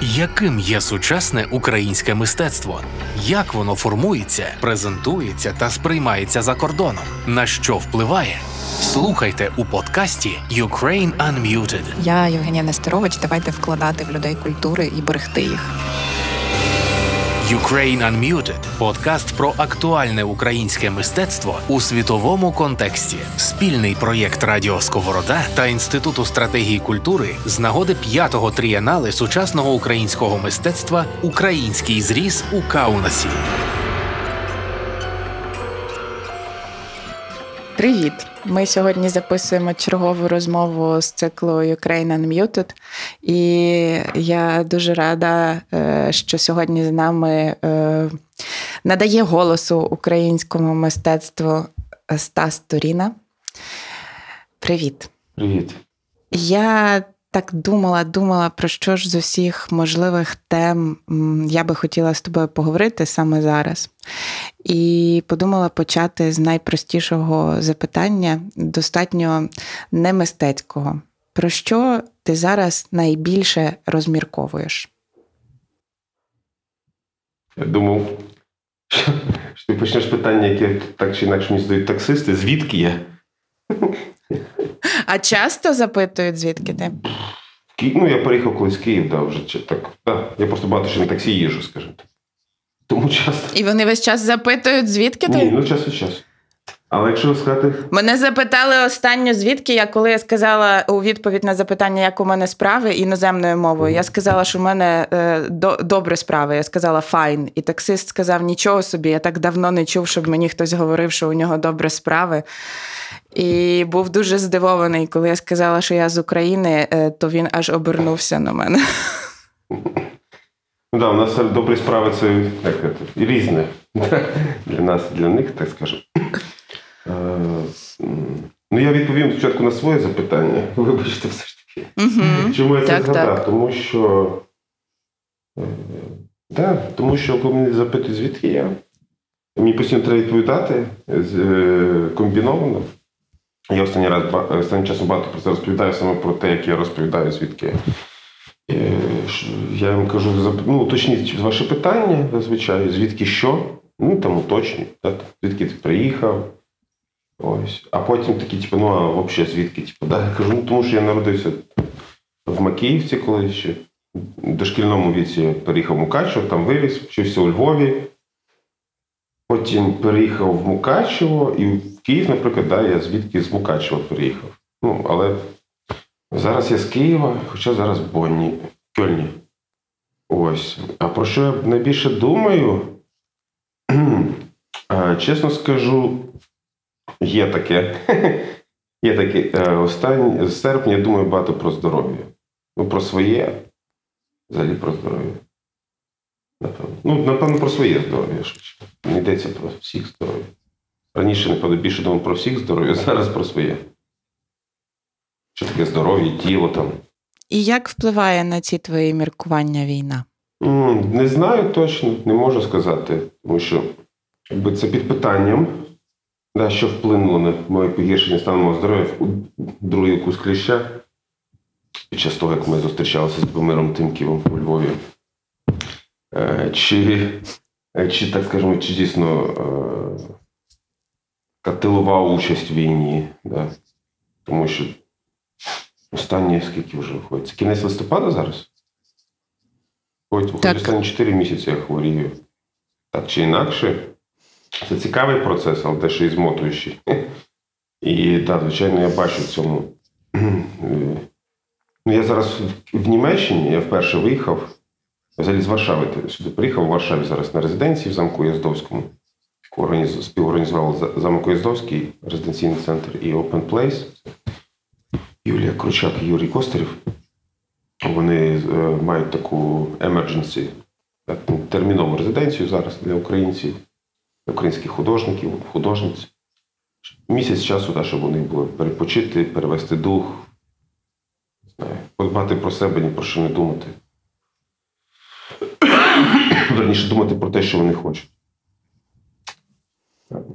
Яким є сучасне українське мистецтво? Як воно формується, презентується та сприймається за кордоном? На що впливає? Слухайте у подкасті Ukraine Unmuted. Я Євгенія Нестерович. Давайте вкладати в людей культури і берегти їх. Ukraine Unmuted – подкаст про актуальне українське мистецтво у світовому контексті. Спільний проєкт Радіо Сковорода та Інституту стратегії культури з нагоди п'ятого трієнали сучасного українського мистецтва Український зріз у Каунасі. Привіт! Ми сьогодні записуємо чергову розмову з циклу Ukraine Unmuted. І я дуже рада, е, що сьогодні з нами е, надає голосу українському мистецтву Стас Туріна. Привіт. Привіт. Я так думала, думала, про що ж з усіх можливих тем я би хотіла з тобою поговорити саме зараз. І подумала почати з найпростішого запитання, достатньо немистецького. Про що ти зараз найбільше розмірковуєш? Я думав, що, ти почнеш питання, яке так чи інакше мені задають таксисти. Звідки я? А часто запитують, звідки ти? Ну, я переїхав колись в Київ, да, вже так. Да. Я просто багато ще на таксі їжу, скажімо так. Тому часто. І вони весь час запитують, звідки ти? Ні, ну час від часу. Але якщо сказати. Мене запитали останньо, звідки я, коли я сказала у відповідь на запитання, як у мене справи іноземною мовою, я сказала, що у мене е, до, добре справи. Я сказала файн. І таксист сказав: нічого собі, я так давно не чув, щоб мені хтось говорив, що у нього добре справи. І був дуже здивований, коли я сказала, що я з України, е, то він аж обернувся на мене. Ну да, у нас добрі справи це як, це, різне для нас, для них, так скажемо. Ну, я відповім спочатку на своє запитання. Вибачте, все ж таки. Угу. Чому я це Так, згадав? так. Тому що. е, Да, тому що коли мене запитують, звідки я, мені постійно треба відповідати е, комбіновано. Я останній раз останнім часом багато про це розповідаю саме про те, як я розповідаю, звідки я. Е, Я їм кажу, ну, уточніть ваше питання зазвичай, звідки що? Ну, там уточнюють, да, звідки ти приїхав. Ось. А потім такі, типу, ну а взагалі звідки? Типу, да? Я кажу, ну тому що я народився в Макіївці, коли ще дошкільному віці я переїхав в Мукачево, там виріс, вчився у Львові. Потім переїхав в Мукачево і Київ, наприклад, да, я звідки з Мукачева переїхав. Ну, але зараз я з Києва, хоча зараз Бонні, Кьольні. Ось. А про що я найбільше думаю? Чесно скажу, є таке. Є таке. Е, Останній з серпня я думаю багато про здоров'я. Ну, про своє, взагалі про здоров'я. Напевно. Ну, напевно, про своє здоров'я. Не йдеться про всіх здоров'я. Раніше, напевно, більше думав про всіх здоров'я, зараз про своє. Що таке здоров'я, тіло там. І як впливає на ці твої міркування війна? Не знаю точно, не можу сказати, тому що якби це під питанням, да, що вплинуло на моє погіршення стану мого здоров'я другий укус кліща під час того, як ми зустрічалися з Любомиром Тимківим у Львові. Е, Чи, е, чи так скажемо, чи дійсно катилував участь в війні. Да? Тому що останні скільки вже виходить? Це кінець листопада зараз? Виходить, Так. останні 4 місяці я хворію. Так чи інакше. Це цікавий процес, але дещо і змотуючий. І так, звичайно, я бачу в цьому. Ну, я зараз в Німеччині, я вперше виїхав. Взагалі з Варшави сюди приїхав в Варшаві зараз на резиденції в замку Яздовському. Співорганізував замок Яздовський, резиденційний центр і Open Place. Юлія Кручак і Юрій Костерів. Вони е, мають таку emergency, ну, термінову резиденцію зараз для українців, для українських художників, художниць. Місяць часу, да, щоб вони були перепочити, перевести дух, подбати про себе, ні про що не думати. Верніше думати про те, що вони хочуть.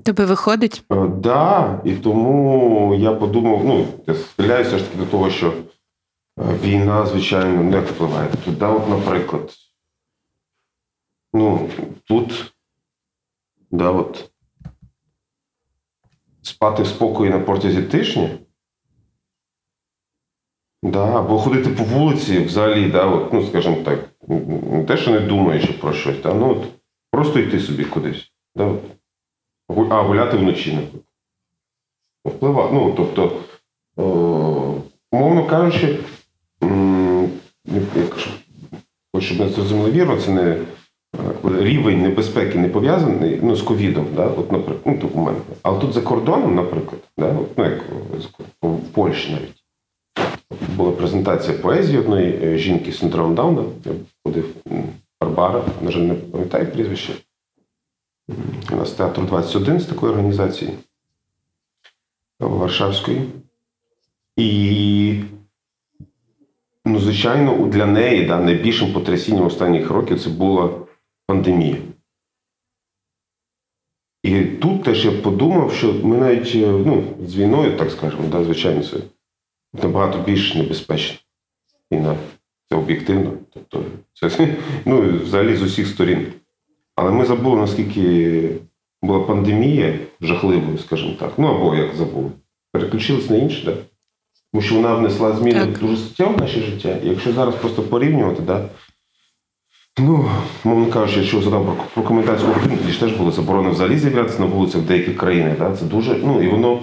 Тобі виходить? Так, да, і тому я подумав, ну, я схиляюся ж таки до того, що війна, звичайно, не впливає. Да, от, наприклад, ну, тут, да, от, спати в спокої на протязі тижня. Да, або ходити по вулиці взагалі, да, от, ну, скажімо так, не те, що не думаєш про щось, да, ну, от, просто йти собі кудись. Да, от. А гуляти вночі, наприклад. Впливає. Ну, тобто, умовно кажучи, щоб не зрозуміло вірно, це не е, рівень небезпеки не пов'язаний ну, з ковідом, да? от, наприклад, ну, у мене. Але тут за кордоном, наприклад, да? от, ну, як е, в Польщі навіть. Була презентація поезії одної е, жінки з синдромом Дауна. Я ходив Барбара, на жаль, не пам'ятаю прізвище. У нас театр 21 з такої організації Варшавської. І, ну, звичайно, для неї да, найбільшим потрясінням останніх років це була пандемія. І тут теж я подумав, що ми навіть е, ну, з війною, так скажемо, да, звичайно, це набагато більш небезпечно. Війна. Це об'єктивно. Тобто, це ну, взагалі з усіх сторін. Але ми забули, наскільки була пандемія жахливою, скажімо так. Ну або як забули. Переключились на інше, да? тому що вона внесла зміни Так. дуже суттєво в наше життя. І якщо зараз просто порівнювати, да, ну, мовно кажучи, якщо задам про, про тоді ж теж були заборони взагалі з'являтися на вулицях в деяких країнах. Да? Це дуже, ну і воно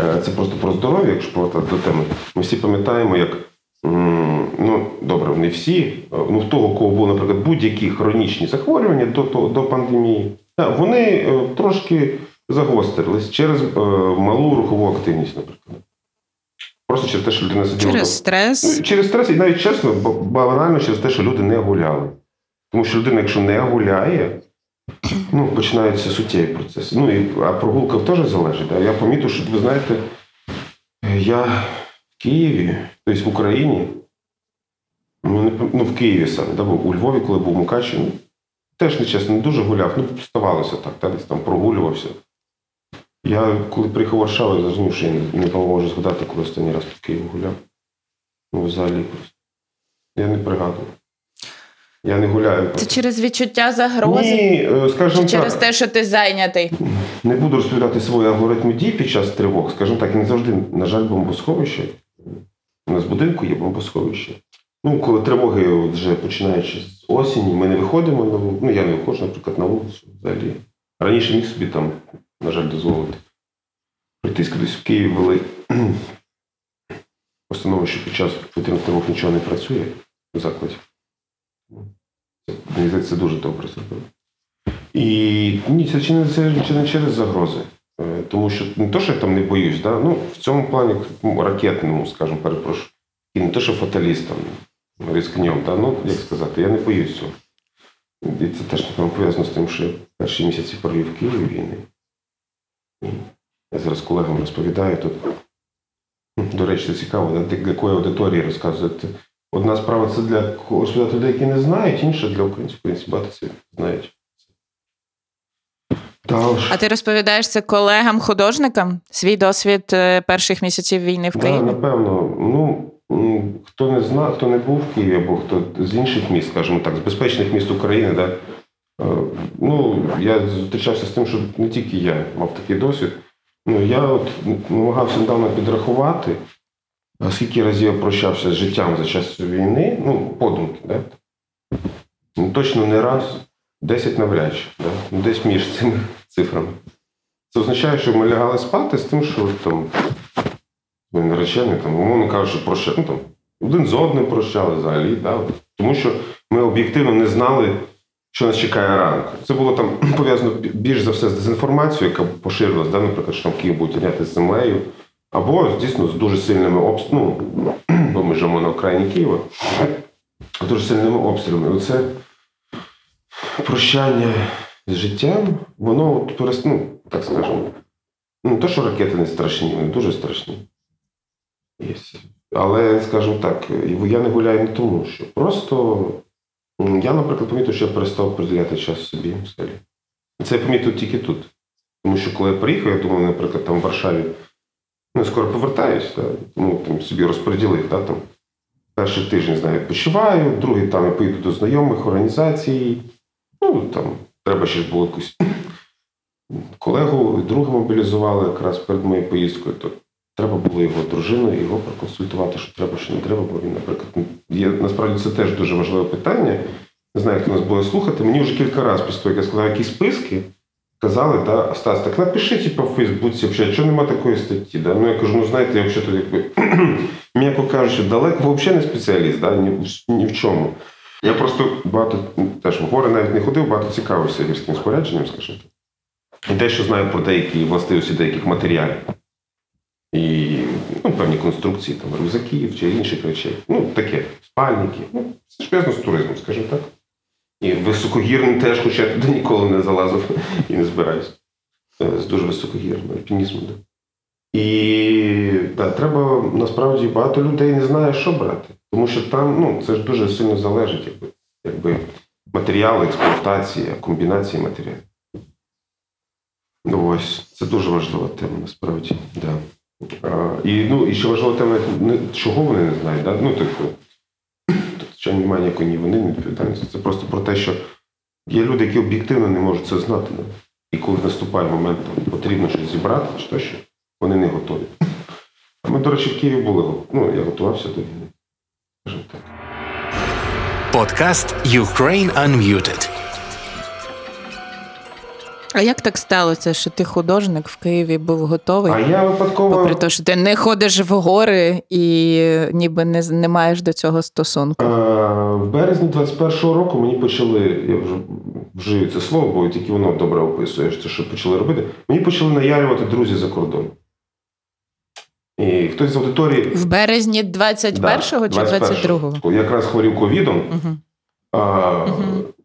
е, це просто про здоров'я, якщо повертати до теми. Ми всі пам'ятаємо, як ну добре, не всі, е, ну в того, у кого були, наприклад, будь-які хронічні захворювання до, до, до пандемії, вони е, трошки загострились через е, малу рухову активність, наприклад. Просто через те, що людина сиділа. Через стрес. Ну, через стрес, і навіть чесно, банально через те, що люди не гуляли. Тому що людина, якщо не гуляє, ну, починаються суттєві процеси. Ну, і, а прогулка теж залежить. Да? Я помітив, що ви знаєте, я Києві, тобто в Україні, ну, ну в Києві саме, да, у Львові, коли був Мукачеві, ну, теж не чесно, не дуже гуляв. Ну, ставалося так, та, десь там прогулювався. Я коли приїхав в Варшаву, я зрозумів, що я не, можу згадати, коли останній раз по Києву гуляв. Ну, взагалі просто. Я не пригадую. Я не гуляю. Це через відчуття загрози. Ні, е, скажімо Чи через так, те, що ти зайнятий? не буду розповідати свої алгоритми дій під час тривог. Скажімо так, і не завжди, на жаль, бомбосховище. У нас в будинку є бомбосховище. Ну, коли тривоги от вже починаючи з осені, ми не виходимо на вулицю. Ну, я не виходжу, наприклад, на вулицю взагалі. Раніше міг собі там, на жаль, дозволити. Пройтись кудись в Києві вели постанову, що під час повітряних тривог нічого не працює в закладі. Мені здається, це дуже добре зробили. І ні, це чи не, це чи не через загрози. Е, Тому що не то, що я там не боюсь, да? ну, в цьому плані ракетному, скажімо, перепрошую. І не то, що фаталістом, рискнем, да? ну, як сказати, я не боюсь цього. І це теж напевно, пов'язано з тим, що я перші місяці провів в Києві війни. Я зараз колегам розповідаю тут. До речі, це цікаво, для якої аудиторії розказувати. Одна справа це для ко- розповідати людей, які не знають, інша для українців, в принципі, багато це знають. Та уж. А ти розповідаєш це колегам-художникам? Свій досвід е, перших місяців війни в Да, Києві? напевно. Ну, хто не зна, хто не був в Києві, або хто з інших міст, скажімо так, з безпечних міст України, да, е, ну, я зустрічався з тим, що не тільки я мав такий досвід. Ну, я от намагався недавно підрахувати, скільки разів я прощався з життям за час війни, ну, подумки, да? ну, точно не раз, 10 навряд чи, да? ну, десь між цими цифрами. Це означає, що ми лягали спати з тим, що там ми наречені, там, умовно кажучи, прощали, ну, там, один з одним прощали взагалі. Да? Тому що ми об'єктивно не знали, що нас чекає ранку. Це було там пов'язано більш за все з дезінформацією, яка поширилась, да? наприклад, що там Київ будуть тягняти з землею, або дійсно з дуже сильними обстрілами, ну, бо ми живемо на окраїні Києва, з дуже сильними обстрілами. Оце прощання з життям, воно от перес- ну, так скажемо, ну, то, що ракети не страшні, вони дуже страшні. Є. Але, скажімо так, я не гуляю не тому, що просто я, наприклад, помітив, що я перестав приділяти час собі взагалі. Це я помітив тільки тут. Тому що коли я приїхав, я думав, наприклад, там в Варшаві, ну, скоро повертаюсь, да, тому там собі розподілив, да, там, перший тиждень знаю, відпочиваю, другий там я поїду до знайомих організацій. Ну, там треба ще ж було якусь колегу, друга мобілізували якраз перед моєю поїздкою. То треба було його дружину, його проконсультувати, що треба, що не треба, бо він, наприклад, є насправді це теж дуже важливе питання. Не знаю, хто нас буде слухати. Мені вже кілька разів після того, як я сказав якісь списки, казали, да, Стас, так напиши типу, в Фейсбуці, взагалі, чого нема такої статті. Да? Ну я кажу, ну знаєте, я взагалі тут якби м'яко кажучи, далеко взагалі не спеціаліст, да? ні, ні в чому. Я просто багато теж в гори навіть не ходив, багато цікавився гірським спорядженням, скажімо. І дещо знаю про деякі властивості деяких матеріалів. І ну, певні конструкції, там, рюкзаків чи інших речей. Ну, таке, спальники. Ну, це ж пов'язано з туризмом, скажімо так. І високогірним теж, хоча я туди ніколи не залазив і не збираюся. Е, З дуже високогірним альпінізмом. І да, треба насправді багато людей не знає, що брати. Тому що там ну, це ж дуже сильно залежить, якби, якби матеріали, експлуатація, комбінації матеріалів. Ну ось, це дуже важлива тема, насправді. Да. А, і, ну, і ще важлива тема, чого вони не знають. Да? Ну, типу, тут немає ніякої ні вини, ні відповідальності. Це просто про те, що є люди, які об'єктивно не можуть це знати. Да? І коли наступає момент, там, потрібно щось зібрати, чи то що, вони не готові. А ми, до речі, в Києві були. Ну, я готувався до війни. Скажімо так. Подкаст Ukraine Unmuted. А як так сталося, що ти художник в Києві був готовий? А я випадково. Попри те, що ти не ходиш в гори і ніби не, не маєш до цього стосунку. Е, В березні 21-го року мені почали, я вже вжию це слово, бо тільки воно добре описує, що- що почали робити. Мені почали наярювати друзі за кордон. І хтось з аудиторії. В березні 21-го чи 22-го? Якраз хворів ковідом, Угу. а,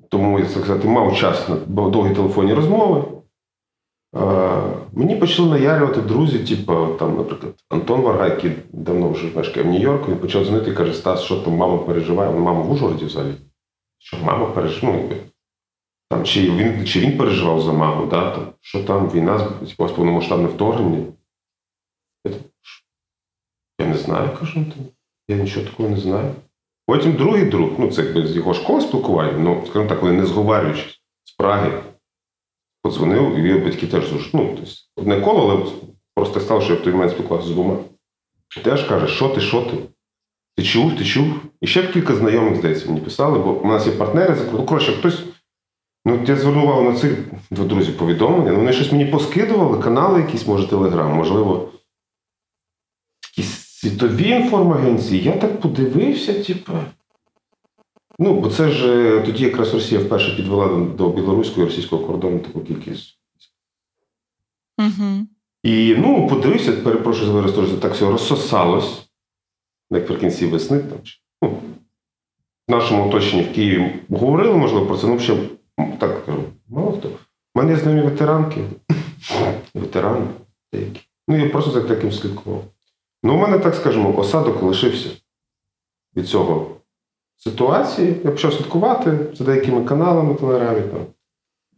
тому я так сказати, мав час на довгі телефонні розмови. А, мені почали наярювати друзі, типу, там, наприклад, Антон Варгай, який давно вже мешкає в Нью-Йорку, він почав дзвонити і каже: Стас, що там мама переживає? Мама в Ужгороді взагалі. Що мама переживає? Ну, там, чи, він, чи він переживав за маму, да, там, що там війна, типу, повномасштабне вторгнення. Я, так, «Що? я не знаю, кажу, «Ну, я нічого такого не знаю. Потім другий друг, ну це якби з його школи спілкування, ну, скажімо так, коли не зговарюючись з Праги, подзвонив, і його батьки теж ну, тобто, одне коло, але просто стало, що я в той момент спілкувався з двома. Теж каже, що ти, що ти? Ти чув, ти чув? І ще кілька знайомих, здається, мені писали, бо у нас є партнери. Ну, коротше, хтось. Ну, я звернув увагу на цих двох друзів повідомлення. Ну, вони щось мені поскидували, канали якісь, може, Телеграм, можливо, якісь світові інформагенції. Я так подивився, типу. Ну, бо це ж е, тоді якраз Росія вперше підвела до- білоруського і російського кордону таку кількість. Угу. І ну, подивився, перепрошую за вираз, так все розсосалось, наприкінці весни. Там, ну, в нашому оточенні в Києві говорили, можливо, про це, ну, ще так кажу, мало хто. У мене знайомі ветеранки, ветерани деякі. Ну, я просто за таким слідкував. Ну, у мене, так скажемо, осадок лишився від цього ситуації. Я почав слідкувати за деякими каналами телеграмі. Там.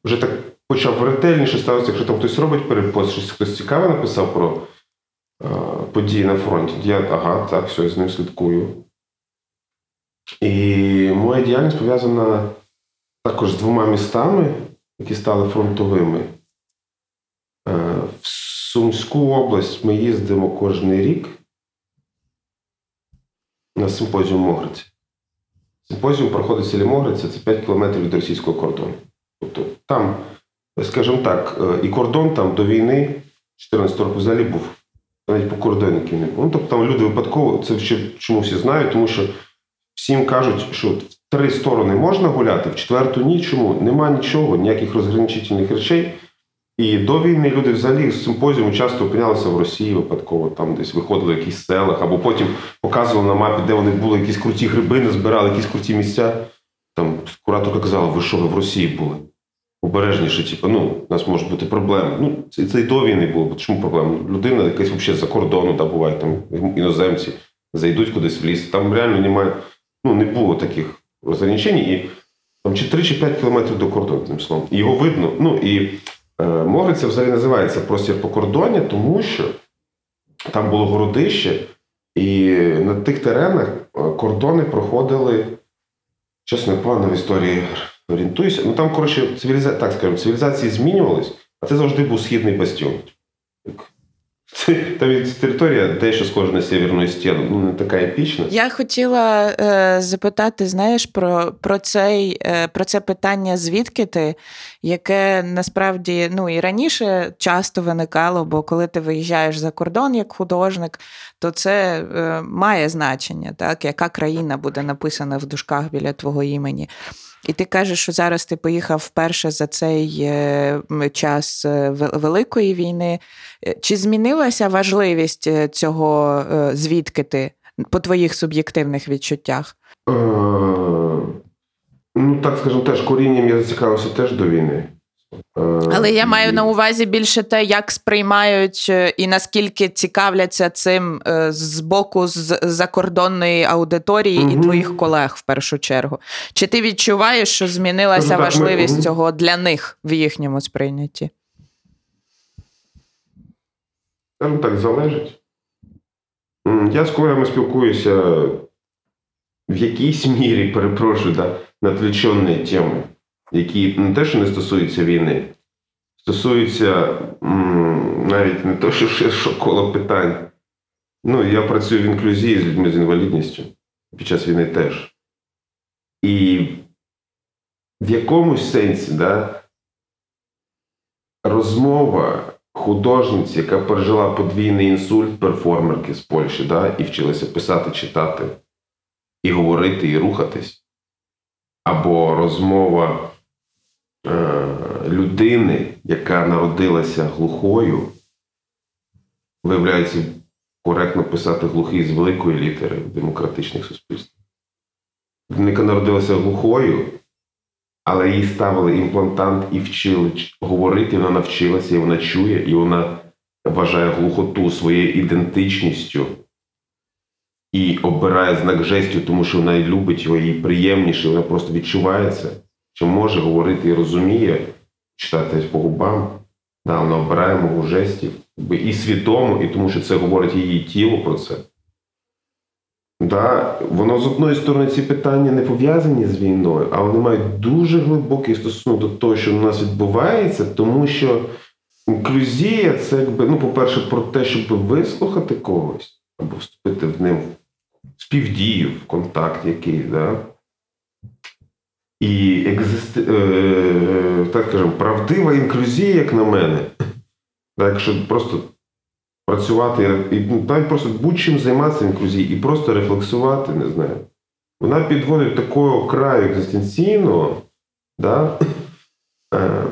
Вже так почав ретельніше ставитися, якщо там хтось робить перепост, щось хтось цікаве написав про е, події на фронті. Я ага, так, все, з ним слідкую. І моя діяльність пов'язана також з двома містами, які стали фронтовими. Е, В Сумську область ми їздимо кожен рік на симпозіум Могриці. Симпозіум проходить в селі Могриця, це 5 кілометрів від російського кордону. Тобто там, скажімо так, е, і кордон там до війни 14 років взагалі був. Навіть по покордонників не було. Ну, тобто там люди випадково, це ще чому всі знають, тому що всім кажуть, що в три сторони можна гуляти, в четверту ні. Чому? Нема нічого, ніяких розграничительних речей. І до війни люди взагалі з симпозіуму часто опинялися в Росії випадково, там десь виходили в якісь селах, або потім показували на мапі, де вони були, якісь круті гриби, збирали, якісь круті місця. Там кураторка казала, ви що, ви в Росії були? Обережніше, типу, ну, у нас можуть бути проблеми. Ну, це, це і до війни було. Бо Чому проблема? Людина якась взагалі за кордону, да, буває, там іноземці зайдуть кудись в ліс. Там реально немає, ну, не було таких розграничень. І там чи 3 чи 5 кілометрів до кордону, тим словом. Його видно. Ну, і е, Могриця взагалі називається простір по кордоні, тому що там було городище, І на тих теренах е, кордони проходили, чесно, погано в історії орієнтуюся. Ну там, коротше, цивіліза... так скажемо, цивілізації змінювались, а це завжди був східний бастіон. Це там територія дещо схожа на Сєвєрну стіну, ну не така епічна. Я хотіла е, запитати, знаєш, про про, цей, е, про це питання, звідки ти, яке насправді ну і раніше часто виникало, бо коли ти виїжджаєш за кордон як художник, то це е, має значення, так, яка країна буде написана в дужках біля твого імені. І ти кажеш, що зараз ти поїхав вперше за цей е, час е, Великої війни. Е, чи змінилася важливість цього, звідки ти по твоїх суб'єктивних відчуттях? Ну, так скажімо, теж корінням я зацікавився теж до війни. Але я маю на увазі більше те, як сприймають е, і наскільки цікавляться цим е, з боку з закордонної аудиторії угу. і твоїх колег в першу чергу. Чи ти відчуваєш, що змінилася так, важливість ми... цього для них в їхньому сприйнятті? Ну, так залежить. Я з колегами спілкуюся в якійсь мірі, перепрошую, да, на отвлечені теми які не те, що не стосуються війни, стосуються навіть не то, що ширшого коло питань. Ну, я працюю в інклюзії з людьми з інвалідністю під час війни теж. І в якомусь сенсі, да, розмова художниці, яка пережила подвійний інсульт перформерки з Польщі, да, і вчилася писати, читати, і говорити, і рухатись, або розмова людини, яка народилася глухою, виявляється коректно писати глухий з великої літери в демократичних суспільствах. Людина, народилася глухою, але їй ставили імплантант і вчили говорити, вона навчилася, і вона чує, і вона вважає глухоту своєю ідентичністю і обирає знак жестю, тому що вона любить його, їй приємніше, вона просто відчуває це що може говорити і розуміє, читати по губам, да, вона обирає мову жестів і свідомо, і тому що це говорить її тіло про це. Да, Воно з одної сторони ці питання не пов'язані з війною, а вони мають дуже глибокий стосунок до того, що у нас відбувається, тому що інклюзія це, якби, ну, по-перше, про те, щоб вислухати когось або вступити в ним в співдію, в контакт який. Да? І екзист... е, так скажемо, правдива інклюзія, як на мене, так що просто працювати і ну, навіть просто будь-чим займатися інклюзією і просто рефлексувати, не знаю. Вона підводить такого краю екзистенційного, да? е,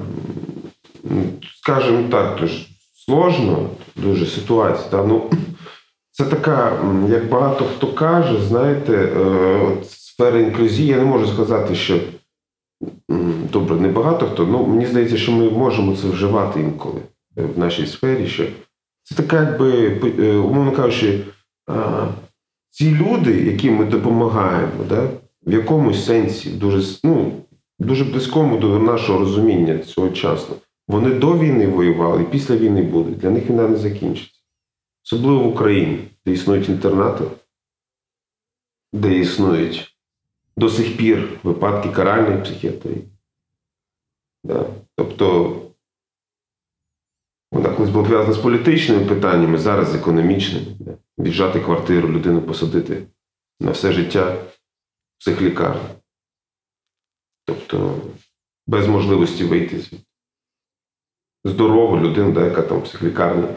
скажімо так, тож сложно дуже ситуація. Да? Ну, Це така, як багато хто каже, знаєте, е, сфери інклюзії я не можу сказати, що добре, не багато хто. Ну, мені здається, що ми можемо це вживати інколи в нашій сфері. що Це така, якби, е, умовно кажучи, ці люди, яким ми допомагаємо, да, в якомусь сенсі, дуже ну, дуже близькому до нашого розуміння цього часу, вони до війни воювали і після війни будуть. Для них війна не закінчиться. Особливо в Україні, де існують інтернати, де існують до сих пір випадки каральної психіатрії. Да. Тобто вона колись була пов'язана з політичними питаннями, зараз з економічними. Да. Віджати квартиру, людину посадити на все життя в психлікарні. Тобто без можливості вийти звідти. Здорову людину, да, яка там в психлікарні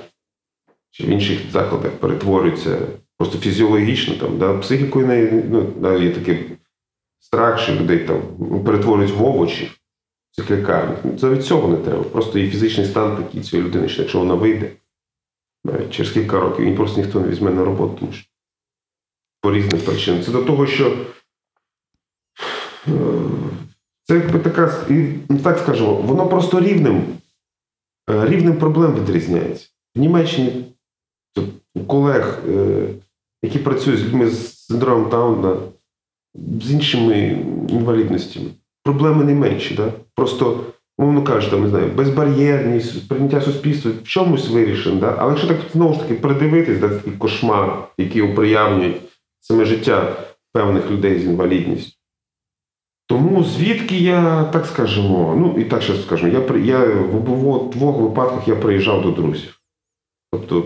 чи в інших закладах перетворюється просто фізіологічно, там, да, психікою ну, да, є таке страх, що людей там перетворюють в овочі в цих лікарнях. Це від цього не треба. Просто і фізичний стан такий цієї людини, що якщо вона вийде навіть через кілька років, її просто ніхто не візьме на роботу, тому що по різним причинам. Це до того, що е, це якби така, ну, так скажемо, воно просто рівним, е, рівнем проблем відрізняється. В Німеччині у колег, е, які працюють з людьми з синдромом Тауна, з іншими інвалідностями. Проблеми не менші. Да? Просто умовно кажучи, там, не знаю, безбар'єрність, прийняття суспільства в чомусь вирішено. Да? Але якщо так знову ж таки придивитись, да, такий кошмар, який оприявнюють саме життя певних людей з інвалідністю. Тому звідки я, так скажемо, ну і так ще скажемо, я, я в обох випадках я приїжджав до друзів. Тобто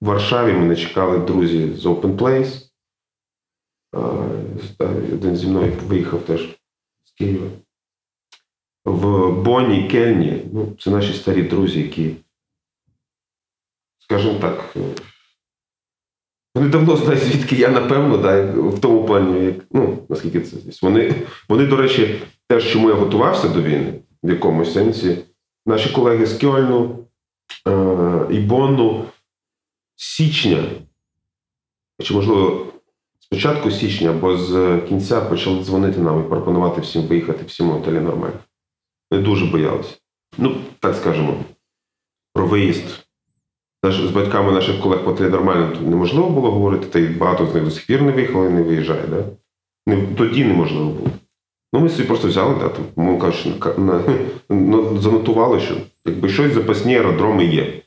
в Варшаві мене чекали друзі з Open Place. Один зі мною виїхав теж з Києва. В Бонні, Кельні, ну, це наші старі друзі, які, скажімо так, е, вони давно знають, звідки я, напевно, да, в тому плані, як, ну, наскільки це. Вони, вони, до речі, теж, чому я готувався до війни, в якомусь сенсі, наші колеги з Кьольну е, і Бонну з січня, чи, можливо, початку січня або з кінця почали дзвонити нам і пропонувати всім виїхати всім готелі нормально. Вони дуже боялися. Ну, так скажемо, про виїзд наш- з батьками наших колег по нормально неможливо було говорити, та й багато з них до сих пір не виїхали, не виїжджає. Да? Не, тоді неможливо було. Ну, ми собі просто взяли, да, мовно кажучи, на, на, занотували, що якби щось запасні аеродроми є.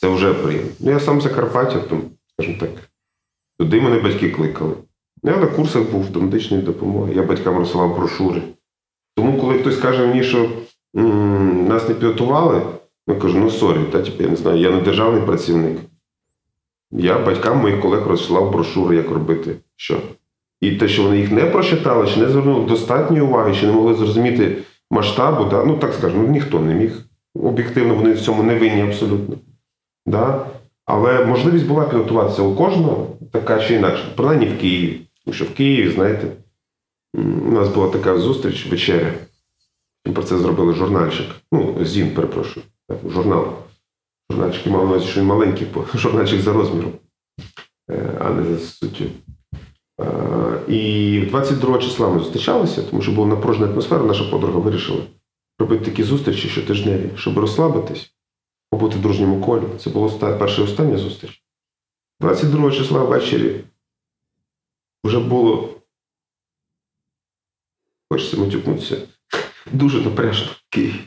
Це вже приємно. Ну, я сам Закарпаття, скажімо так, туди мене батьки кликали. Я на курсах був до медичної допомоги, я батькам розсилав брошури. Тому, коли хтось каже мені, що нас не підготували, я кажу, ну sorry, та, типу, я не знаю, я не державний працівник. Я батькам моїх колег розсилав брошури, як робити що. І те, що вони їх не прочитали, чи не звернули достатньої уваги, чи не могли зрозуміти масштабу, да? ну так скажемо, ніхто не міг. Об'єктивно, вони в цьому не винні абсолютно. Да? Але можливість була підготуватися у кожного, така чи інакша, принаймні в Києві. Тому що в Києві, знаєте, у нас була така зустріч, вечеря. Про це зробили журнальчик. Ну, ЗІН, перепрошую, журнал. Журнальчик мав на увазі, що він маленький, журнальчик за розміром, е, а не за суттю. І 22 числа ми зустрічалися, тому що була напружена атмосфера, наша подруга вирішила робити такі зустрічі щотижневі, щоб розслабитись, побути в дружньому колі. Це була оста- перша і остання зустріч. 22 числа ввечері вже було. Хочеться матюкнутися. Дуже напряжно в Києві.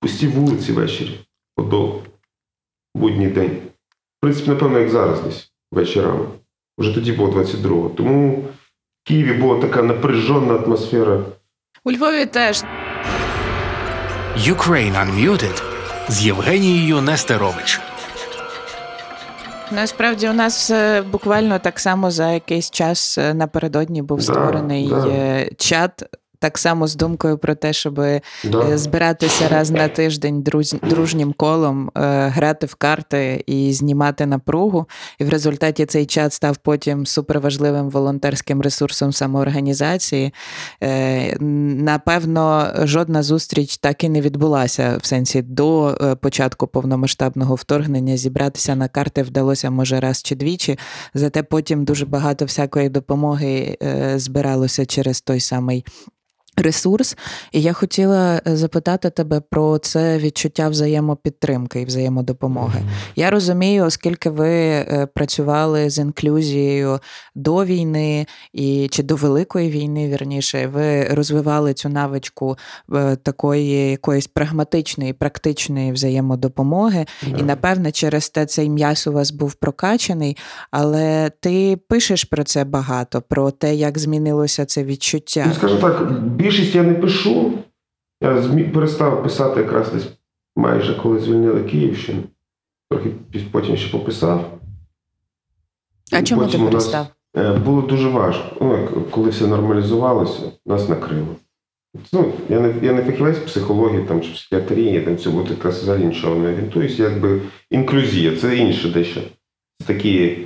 Пусті вулиці ввечері. Подол. Будній день. В принципі, напевно, як зараз десь вечорами. Вже тоді було 22-го. Тому в Києві була така напряжена атмосфера. У Львові теж Ukraine Unmuted з Євгенією Нестерович. Насправді у нас е, буквально так само за якийсь час е, напередодні був Да, створений да. е, чат. Так само з думкою про те, щоб Да. е, збиратися раз на тиждень друз, дружнім колом, е, грати в карти і знімати напругу. І в результаті цей чат став потім суперважливим волонтерським ресурсом самоорганізації. Е, Напевно, жодна зустріч так і не відбулася в сенсі до початку повномасштабного вторгнення. Зібратися на карти вдалося може раз чи двічі. Зате потім дуже багато всякої допомоги збиралося через той самий. Ресурс, і я хотіла е, запитати тебе про це відчуття взаємопідтримки і взаємодопомоги. Я розумію, оскільки ви е, працювали з інклюзією до війни і чи до великої війни, вірніше, ви розвивали цю навичку е, такої якоїсь прагматичної, практичної взаємодопомоги. І напевне, через те цей м'яс у вас був прокачаний, але ти пишеш про це багато, про те, як змінилося це відчуття. Ну, скажімо так, більшість я не пишу. Я перестав писати якраз десь майже коли звільнили Київщину. Трохи потім ще пописав. А чому потім нас, перестав? е, Було дуже важко. Ну, коли все нормалізувалося, нас накрило. Ну, я не, я не фахівець психології там, чи психіатрії, там цього якраз взагалі нічого не орієнтуюсь. Якби інклюзія, це інше дещо. Це такі,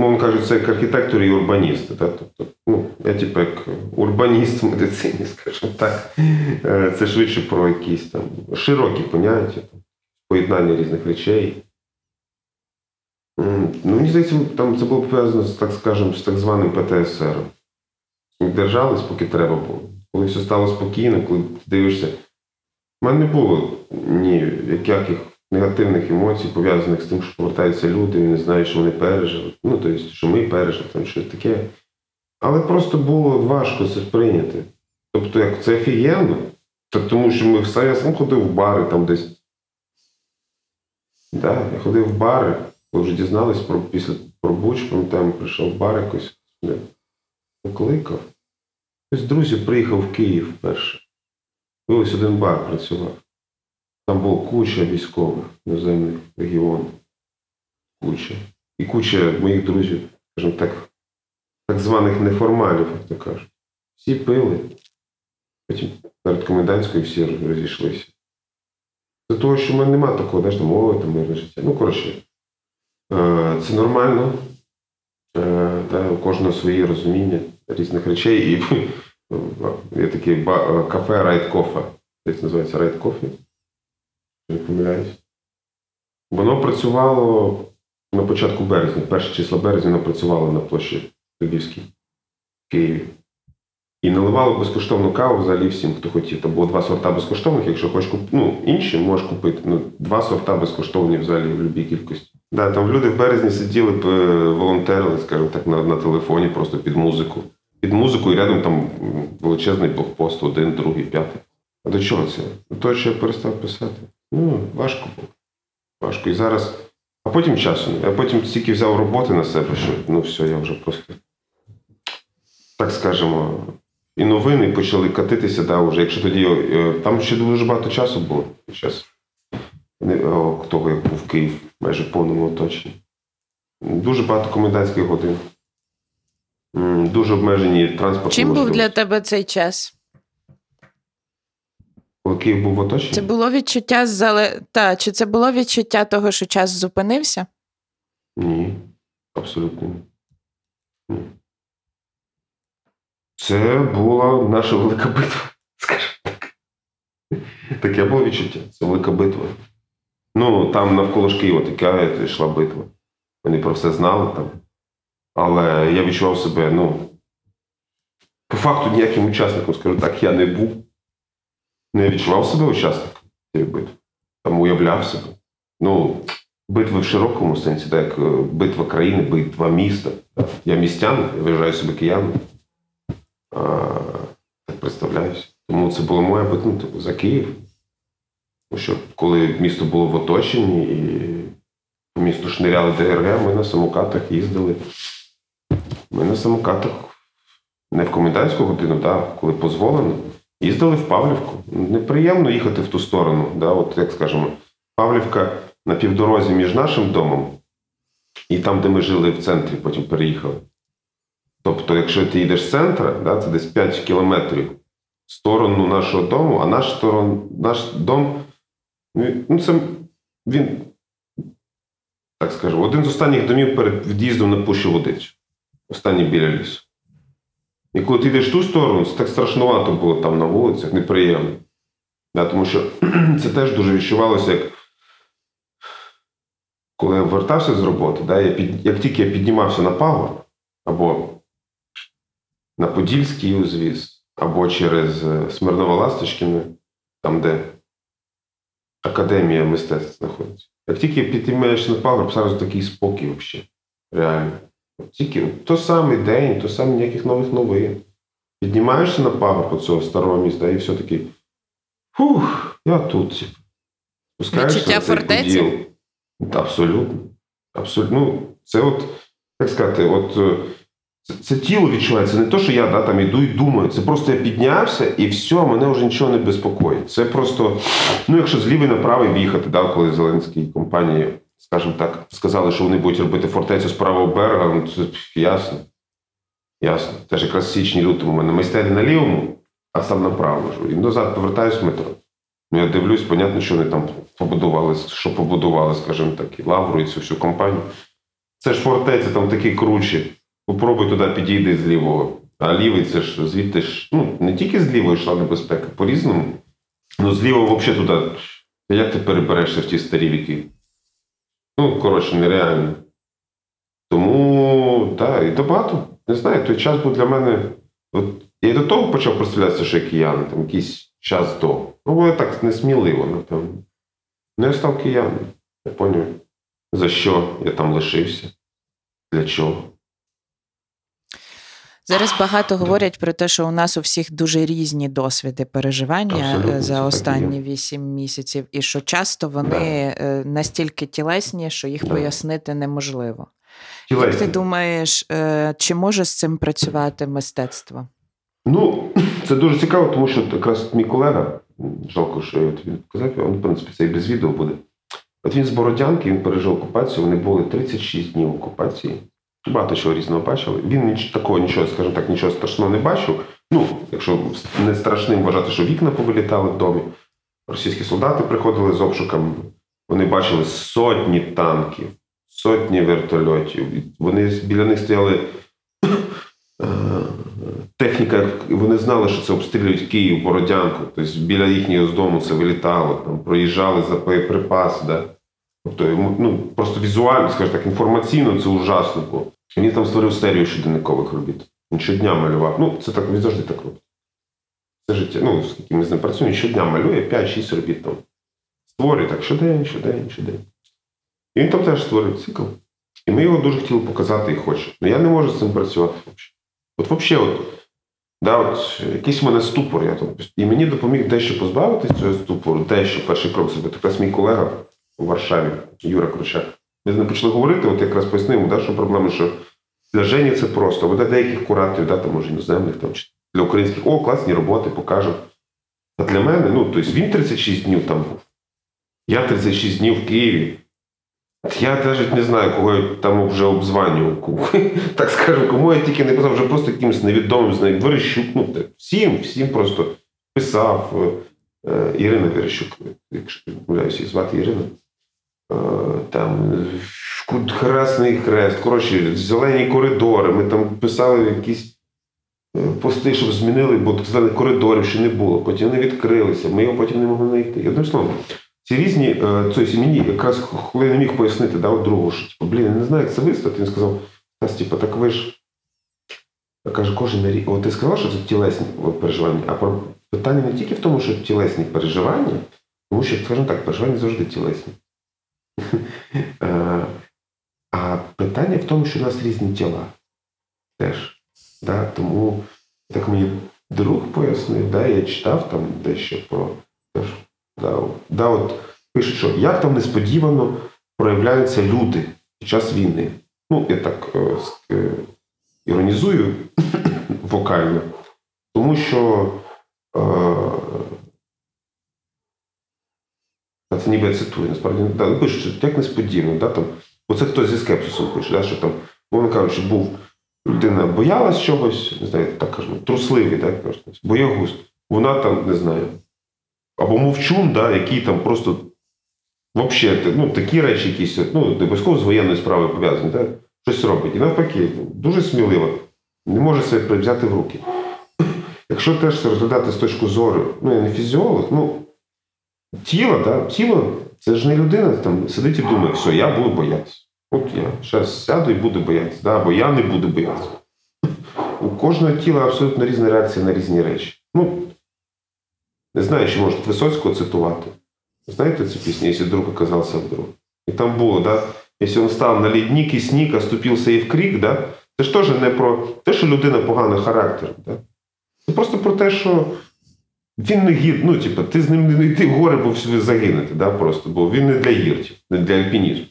мовно кажуть, це як архітектори і урбаністи. Так? Тобто, ну, я типу як урбаніст в медицині, скажімо так. Це швидше про якісь там широкі поняття, поєднання різних речей. Ну, мені здається, там це було пов'язано з, так скажемо, з так званим ПТСР. Держались, поки треба було. Коли все стало спокійно, коли ти дивишся. У мене не було ніяких негативних емоцій, пов'язаних з тим, що повертаються люди і не знають, що вони пережили. Ну, тобто, що ми пережили, там щось таке. Але просто було важко це сприйняти. Тобто, як це офігенно, тому що ми все, я сам ходив в бари там десь. Да, я ходив в бари, коли вже дізнались про після про Буч, пам'ятаємо, прийшов в бар якось, не, покликав. Хтось з друзів приїхав в Київ перше. І ось один бар працював. Там було куча військових іноземних регіонів. Куча. І куча моїх друзів, скажімо так, так званих неформалів, як то кажуть. Всі пили. Потім перед комендантською всі розійшлися. Це того, що в мене немає такого, знаєш, там, мови, там мирне життя. Ну, коротше, е, це нормально. Е, у кожного свої розуміння різних речей. І є таке кафе Right Coffee. Десь називається Right Coffee. Не помиляюсь. Воно працювало на початку березня, перше числа березня воно працювало на площі Львівській в Києві. І наливало безкоштовну каву взагалі всім, хто хотів. Там було два сорта безкоштовних, якщо хочеш купити. Ну, інші можеш купити. Ну, два сорта безкоштовні взагалі в будь-якій кількості. Да, там люди в березні сиділи, е, волонтерили, скажімо так, на, на телефоні, просто під музику. Під музику і рядом там величезний блокпост, один, другий, п'ятий. А до чого це? До того, що я перестав писати. Ну, важко було. Важко. І зараз. А потім часу. А потім стільки взяв роботи на себе, що ну все, я вже просто, так скажемо, і новини почали катитися, да, вже. Якщо тоді е, там ще дуже багато часу було під час того, як був Київ, майже в повному оточенні. Дуже багато комендантських годин. Дуже обмежені транспортні Чим був для тебе цей час? Київ був в оточенні? Це було відчуття зале... Та, чи це було відчуття того, що час зупинився? Ні, абсолютно ні. ні. Це була наша велика битва, скажімо так. Таке було відчуття. Це велика битва. Ну, там навколо ж Києва така йшла битва. Вони про все знали там. Але я відчував себе, ну, по факту ніяким учасником, скажу так, я не був. Не відчував себе учасником цієї битви. Там уявляв себе. Ну, битви в широкому сенсі, так, як е, битва країни, битва міста. Я містян, я вважаю себе кияном. А, так представляюся. Тому це була моя битва ну, типу, за Київ. Тому що коли місто було в оточенні і по місту шниряли ДРГ, ми на самокатах їздили. Ми на самокатах не в комендантську годину, да, коли дозволено, їздили в Павлівку. Неприємно їхати в ту сторону. Да, от як скажемо, Павлівка на півдорозі між нашим домом і там, де ми жили в центрі, потім переїхали. Тобто, якщо ти їдеш з центра, да, це десь 5 кілометрів в сторону нашого дому, а наш, сторон, наш дом, ну, ну, це він, так скажу, один з останніх домів перед від'їздом на Пущу Водицю. Останній біля лісу. І коли ти йдеш в ту сторону, це так страшнувато було там на вулицях, неприємно. Да, тому що це теж дуже відчувалося, як коли я вертався з роботи, да, я під, як тільки я піднімався на пагор, або на Подільський узвіз, або через е, Смирново-Ласточкіне, там, де Академія мистецтв знаходиться. Як тільки підіймаєшся на пагорб, зараз такий спокій взагалі. Реально. Тільки то самий день, то саме ніяких нових новин. Піднімаєшся на пагорб цього старого міста, і все таки. Фух, я тут. Спускаєшся Відчуття на цей фортеці? поділ. Абсолютно. Абсолютно. Ну, це от, як сказати, от е, це, це тіло відчувається. Не то, що я да, там іду і думаю. Це просто я піднявся і все, мене вже нічого не безпокоїть. Це просто, ну, якщо з лівої на правий їхати, да, коли Зеленській компанії, скажімо так, сказали, що вони будуть робити фортецю з правого берега, ну це ясно. Ясно. Теж якраз січні лютому у мене майстері на лівому, а сам на правому. І назад повертаюсь в метро. Ну, я дивлюсь, понятно, що вони там побудували, що побудували, скажімо так, і Лавру, і цю всю компанію. Це ж фортеця, там такі кручі. Попробуй туди підійди з лівого. А лівий це ж звідти ж, ну, не тільки з лівої йшла небезпека, по-різному. Ну, з лівого взагалі туди. Як ти переберешся в ті старі віки? Ну, коротше, нереально. Тому, так, і то багато. Не знаю, той час був для мене. От, я і до того почав прославлятися, що я киянин, там якийсь час до. Ну, бо я так несміливо, напевно. Ну, я став кияном. Я зрозумів, за що я там лишився, для чого. Зараз багато говорять про те, що у нас у всіх дуже різні досвіди переживання Абсолютно, е, за останні вісім місяців, і що часто вони е, настільки тілесні, що їх Да. пояснити неможливо. Як ти думаєш, е, чи може з цим працювати мистецтво? Ну, це дуже цікаво, тому що якраз мій колега, жалко, що я тобі казав, він, в принципі, це і без відео буде. От він з Бородянки, він пережив окупацію, вони були 36 днів окупації. Багато чого різного бачили. Він ніч, такого нічого, скажімо так, нічого страшного не бачив. Ну, якщо не страшним вважати, що вікна повилітали в домі. Російські солдати приходили з обшуками, вони бачили сотні танків, сотні вертольотів. Вони біля них стояли е, техніка, вони знали, що це обстрілюють Київ, Бородянку. Тобто біля їхнього з дому це вилітало, там проїжджали за боєприпаси. Да? Тобто, йому, ну, просто візуально, скажімо так, інформаційно це ужасно було. Він там створив серію щоденникових робіт. Він щодня малював. Ну, це так, він завжди так робить. Це життя. Ну, скільки ми з ним працюємо, щодня малює 5-6 робіт там. Створює так щодень, щодень, щодень. І він там теж створив цикл. І ми його дуже хотіли показати і хочемо. Ну я не можу з цим працювати взагалі. От взагалі, от, да, от, якийсь в мене ступор. Я там, і мені допоміг дещо позбавитися цього ступору, дещо перший крок зробити. Якраз мій колега у Варшаві, Юра Кручак. Ми з ним почали говорити, от якраз пояснив, да, що проблема, що для Жені це просто, або для деяких кураторів, да, там, може, іноземних, там, чи для українських, о, класні роботи, покажемо. А для мене, ну, тобто він 36 днів там був, я 36 днів в Києві. Я навіть не знаю, кого я там вже обзванював. Так скажу, кому я тільки не писав, вже просто якимось невідомим з нею. Верещук, ну, всім, всім просто писав. Е, Ірина Верещук, якщо не помиляюся, звати Ірина. Е, Там Красний Хрест, коротше, зелені коридори. Ми там писали якісь е, пости, щоб змінили, бо зелених коридорів ще не було. Потім вони відкрилися, ми його потім не могли знайти. Одним словом, ці різні, тобто мені якраз коли я не міг пояснити, да, от другу, що типу, блін, я не знаю, як це виставити, він сказав, Тась, типу, так ви ж каже, кожен рік. От ти сказав, що це тілесні переживання, а про питання не тільки в тому, що тілесні переживання, тому що, скажімо так, переживання завжди тілесні. Е, А питання в тому, що у нас різні тіла теж. Да? Тому так мені друг пояснив, да, я читав там дещо про теж. Да, да, от пишуть, що як там несподівано проявляються люди під час війни. Ну, я так е, е, іронізую вокально, тому що е, це ніби я цитую, насправді да, ну, як несподівано, да, там, оце хтось зі скепсисом пише, да, що там, мовно кажучи, був людина боялась чогось, не знаю, так кажемо, трусливий, так кажуть, боягуз. Вона там, не знаю, або мовчун, да, який там просто взагалі, ну, такі речі якісь, ну, не обов'язково з воєнною справою пов'язані, да, щось робить. І навпаки, дуже сміливо, не може себе взяти в руки. Якщо теж це розглядати з точки зору, ну, я не фізіолог, ну, тіло, да, тіло це ж не людина там сидить і думає, все, я буду боятися. От я зараз сяду і буду боятися, да, або я не буду боятися. У кожного тіла абсолютно різна реакція на різні речі. Ну, не знаю, чи можуть Висоцького цитувати. Знаєте цю пісню, якщо друг оказався вдруг? І там було, да? Якщо він став на лідник і сніг, оступився і в крік, да? це ж теж не про те, що людина поганий характер. Да? Це просто про те, що він не гір, ну, типу, ти з ним не йти в гори, бо ви загинете, да? просто, бо він не для гіртів, не для альпінізму.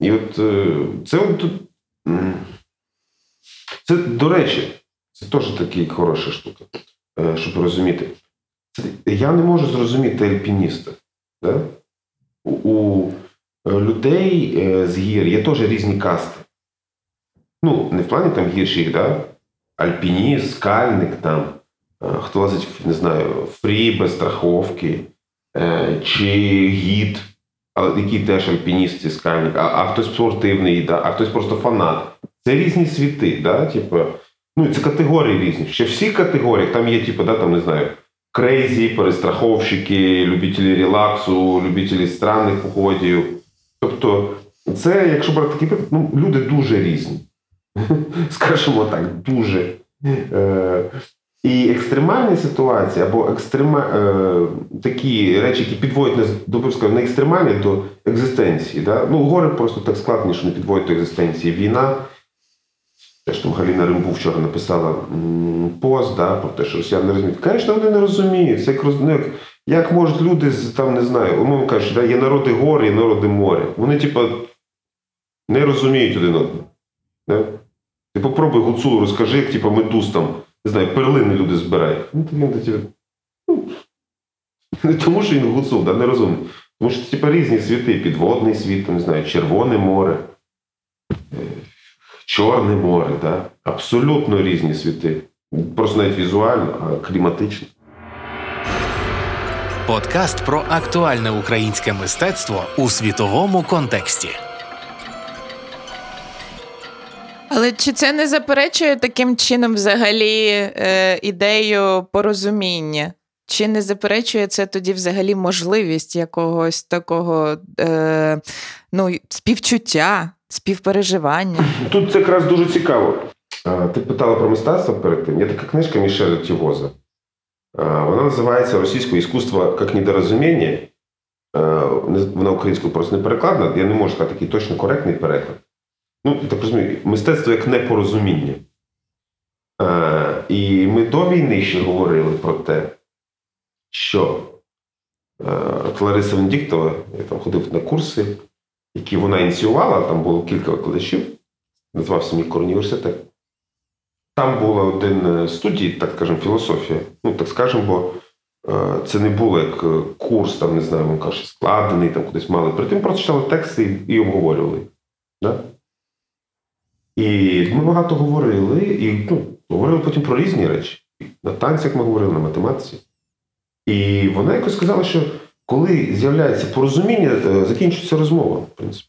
І от е, це от Це, до речі, це теж така хороша штука, е, щоб розуміти. Я не можу зрозуміти альпініста. Да? У, е, людей з гір є теж різні касти. Ну, не в плані там гірших, да? альпініст, скальник, там, хто лазить, не знаю, free без страховки, е, чи гід, але який теж альпініст і скальник, а, а хтось спортивний, да? а хтось просто фанат. Це різні світи, да? типу, ну, це категорії різні. Ще всі категорії, там є, типу, да, там, не знаю, crazy, перестраховщики, любителі релаксу, любителі странних походів. Тобто, це, якщо брати такий приклад, ну, люди дуже різні. Скажімо так, дуже. І екстремальні ситуації або екстрема, е, такі речі, які підводять нас до не екстремальні до екзистенції. Да? Ну, гори просто так складні, що не підводять до екзистенції. Війна Теж там Галіна Римбу вчора написала пост да, про те, що росіяни не розуміють. Звісно, вони не розуміють. Це як, ну, як, як можуть люди з там, не знаю, умовно кажучи, да, є народи гор, є народи моря. Вони, типа, не розуміють один одного. Да? Ти попробуй гуцулу розкажи, як типа медуз там, не знаю, перлини люди збирають. Ну, то він тебе. Ну, не тому, що він гуцул, да, не розумний. Тому що це типа різні світи, підводний світ, там, не знаю, Червоне море, е, Чорне море, да? абсолютно різні світи. Просто навіть візуально, а кліматично. Подкаст про актуальне українське мистецтво у світовому контексті. Але чи це не заперечує таким чином взагалі е, ідею порозуміння? Чи не заперечує це тоді взагалі можливість якогось такого е, ну, співчуття, співпереживання? Тут це якраз дуже цікаво. Ти питала про мистецтво перед тим. Є така книжка Мішеля Тівоза. Вона називається Російське іскусство як недорозуміння. Вона українською просто не перекладена. Я не можу сказати такий точно коректний переклад. Ну, так розумію, мистецтво як непорозуміння. А, І ми до війни ще говорили про те, що е, Лариса Венедіктова, я там ходив на курси, які вона ініціювала, там було кілька викладачів, називався мій університет. Там була один студій, так скажемо, філософія. Ну, так скажемо, бо е, це не було як е, курс, там, не знаю, каже, складений, там кудись мали прийти. Ми просто читали тексти і обговорювали. Да? І ми багато говорили, і ну, говорили потім про різні речі. На танцях ми говорили, на математиці. І вона якось сказала, що коли з'являється порозуміння, е, закінчується розмова, в принципі.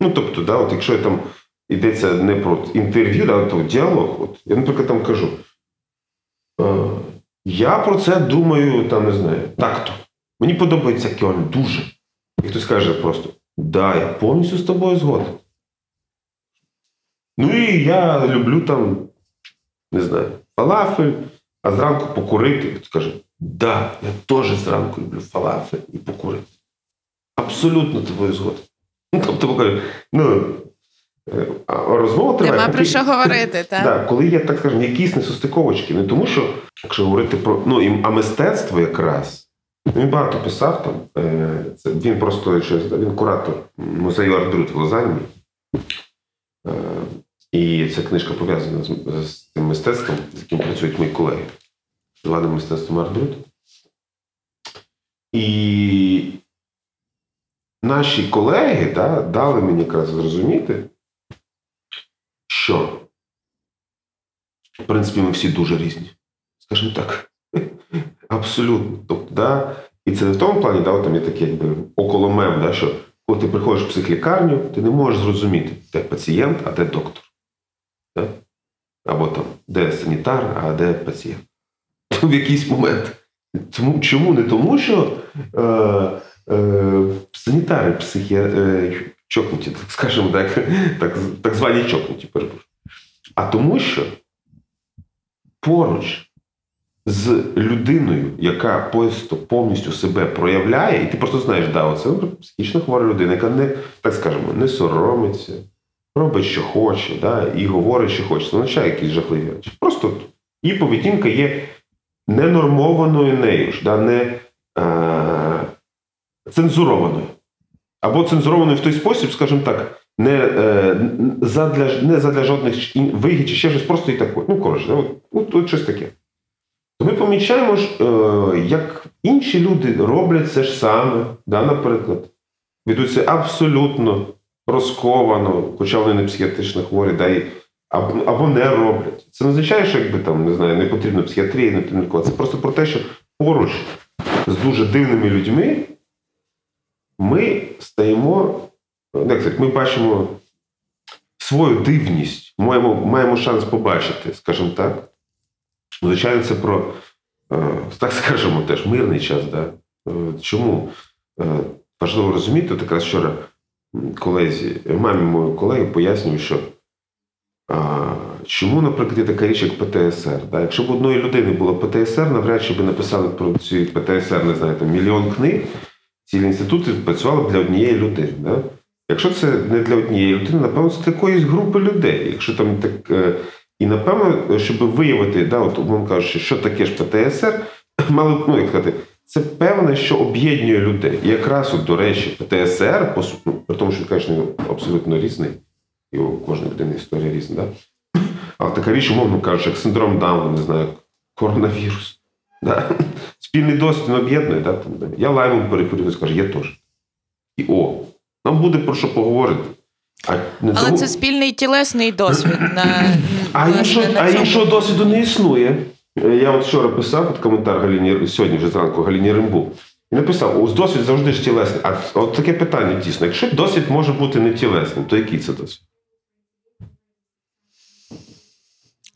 Ну, тобто, да, от якщо там йдеться не про інтерв'ю, да, то діалог. От, я, наприклад, там кажу: е, я про це думаю, там не знаю, так-то. Мені подобається Кьольн дуже. І хтось каже просто: да, я повністю з тобою згоден. Ну і я люблю там, не знаю, фалафель, а зранку покурити. Каже, да, я теж зранку люблю фалафель і покурити. Абсолютно тобою згоден. Ну, тобто, покажу, ну, е, розмова триває. Нема про що говорити, так? Да, коли є, так скажемо, якісь несостиковочки. Не тому, що, якщо говорити про. Ну, і, а мистецтво якраз. Він багато писав там. Е, це, він просто він куратор музею Ардрут в Лозанні. І ця книжка пов'язана з, з тим мистецтвом, з яким працюють мої колеги. Званим мистецтвом Ардрут. І наші колеги да, дали мені якраз зрозуміти, що в принципі, ми всі дуже різні. Скажімо так. Абсолютно. Тобто, да, і це не в тому плані, да, там є таке якби околомем, да, що коли ти приходиш в психлікарню, ти не можеш зрозуміти, де пацієнт, а де доктор. Да? Або там, де санітар, а де пацієнт. В якийсь момент. Тому, чому? Не тому, що е, е, санітари психі, е, чокнуті, так скажемо так, так, так звані чокнуті, перепрошую. А тому, що поруч з людиною, яка просто повністю себе проявляє, і ти просто знаєш, да, оце психічно хвора людина, яка не, так скажемо, не соромиться, робить, що хоче, да, і говорить, що хоче. Означає якісь жахливі речі. Просто її поведінка є ненормованою нею ж, да, не е, цензурованою. Або цензурованою в той спосіб, скажімо так, не, е, задля, не задля жодних вигід чи ще щось, просто і таке. Ну, коротше, да, от, от, от щось таке. То ми помічаємо, ж, е, як інші люди роблять це ж саме, да, наприклад, ведуть це абсолютно розковано, хоча вони не психіатрично хворі, да, і, або, або не роблять. Це не означає, що якби там, не знаю, не потрібно психіатрія, не потрібно лікувати. Це просто про те, що поруч з дуже дивними людьми ми стаємо, ну, як сказати, ми бачимо свою дивність, маємо, маємо шанс побачити, скажімо так. Звичайно, це про, е, так скажемо, теж мирний час. Да? Е, Чому Е, важливо розуміти, от якраз вчора колезі, мамі моєї колеги пояснюю, що а, чому, наприклад, є така річ, як ПТСР. Да? Якщо б одної людини було ПТСР, навряд чи б написали про цю ПТСР, не знаю, там, мільйон книг, цілі інститути працювали б для однієї людини. Да? Якщо це не для однієї людини, напевно, це якоїсь групи людей. Якщо там так. е, І напевно, щоб виявити, да, от умовно кажучи, що таке ж ПТСР, мали б, ну, як сказати, це певне, що об'єднує людей. І якраз, от, до речі, ПТСР, по ну, при тому, що, звісно, абсолютно різний, і у кожної людини історія різна, да? але така річ, умовно кажучи, як синдром Дауна, не знаю, коронавірус. Да? Спільний досвід він об'єднує. Да? Там, да. Я лаймом перехворів, скаже, я теж. І о, нам буде про що поговорити. А, не Але тому- це спільний тілесний досвід. На, а іншого, на а іншого досвіду не існує. Е, Я от вчора писав от коментар Галіні, сьогодні вже зранку Галіні Римбу. І написав: ось досвід завжди ж тілесний. А от таке питання дійсно. Якщо досвід може бути не тілесним, то який це досвід?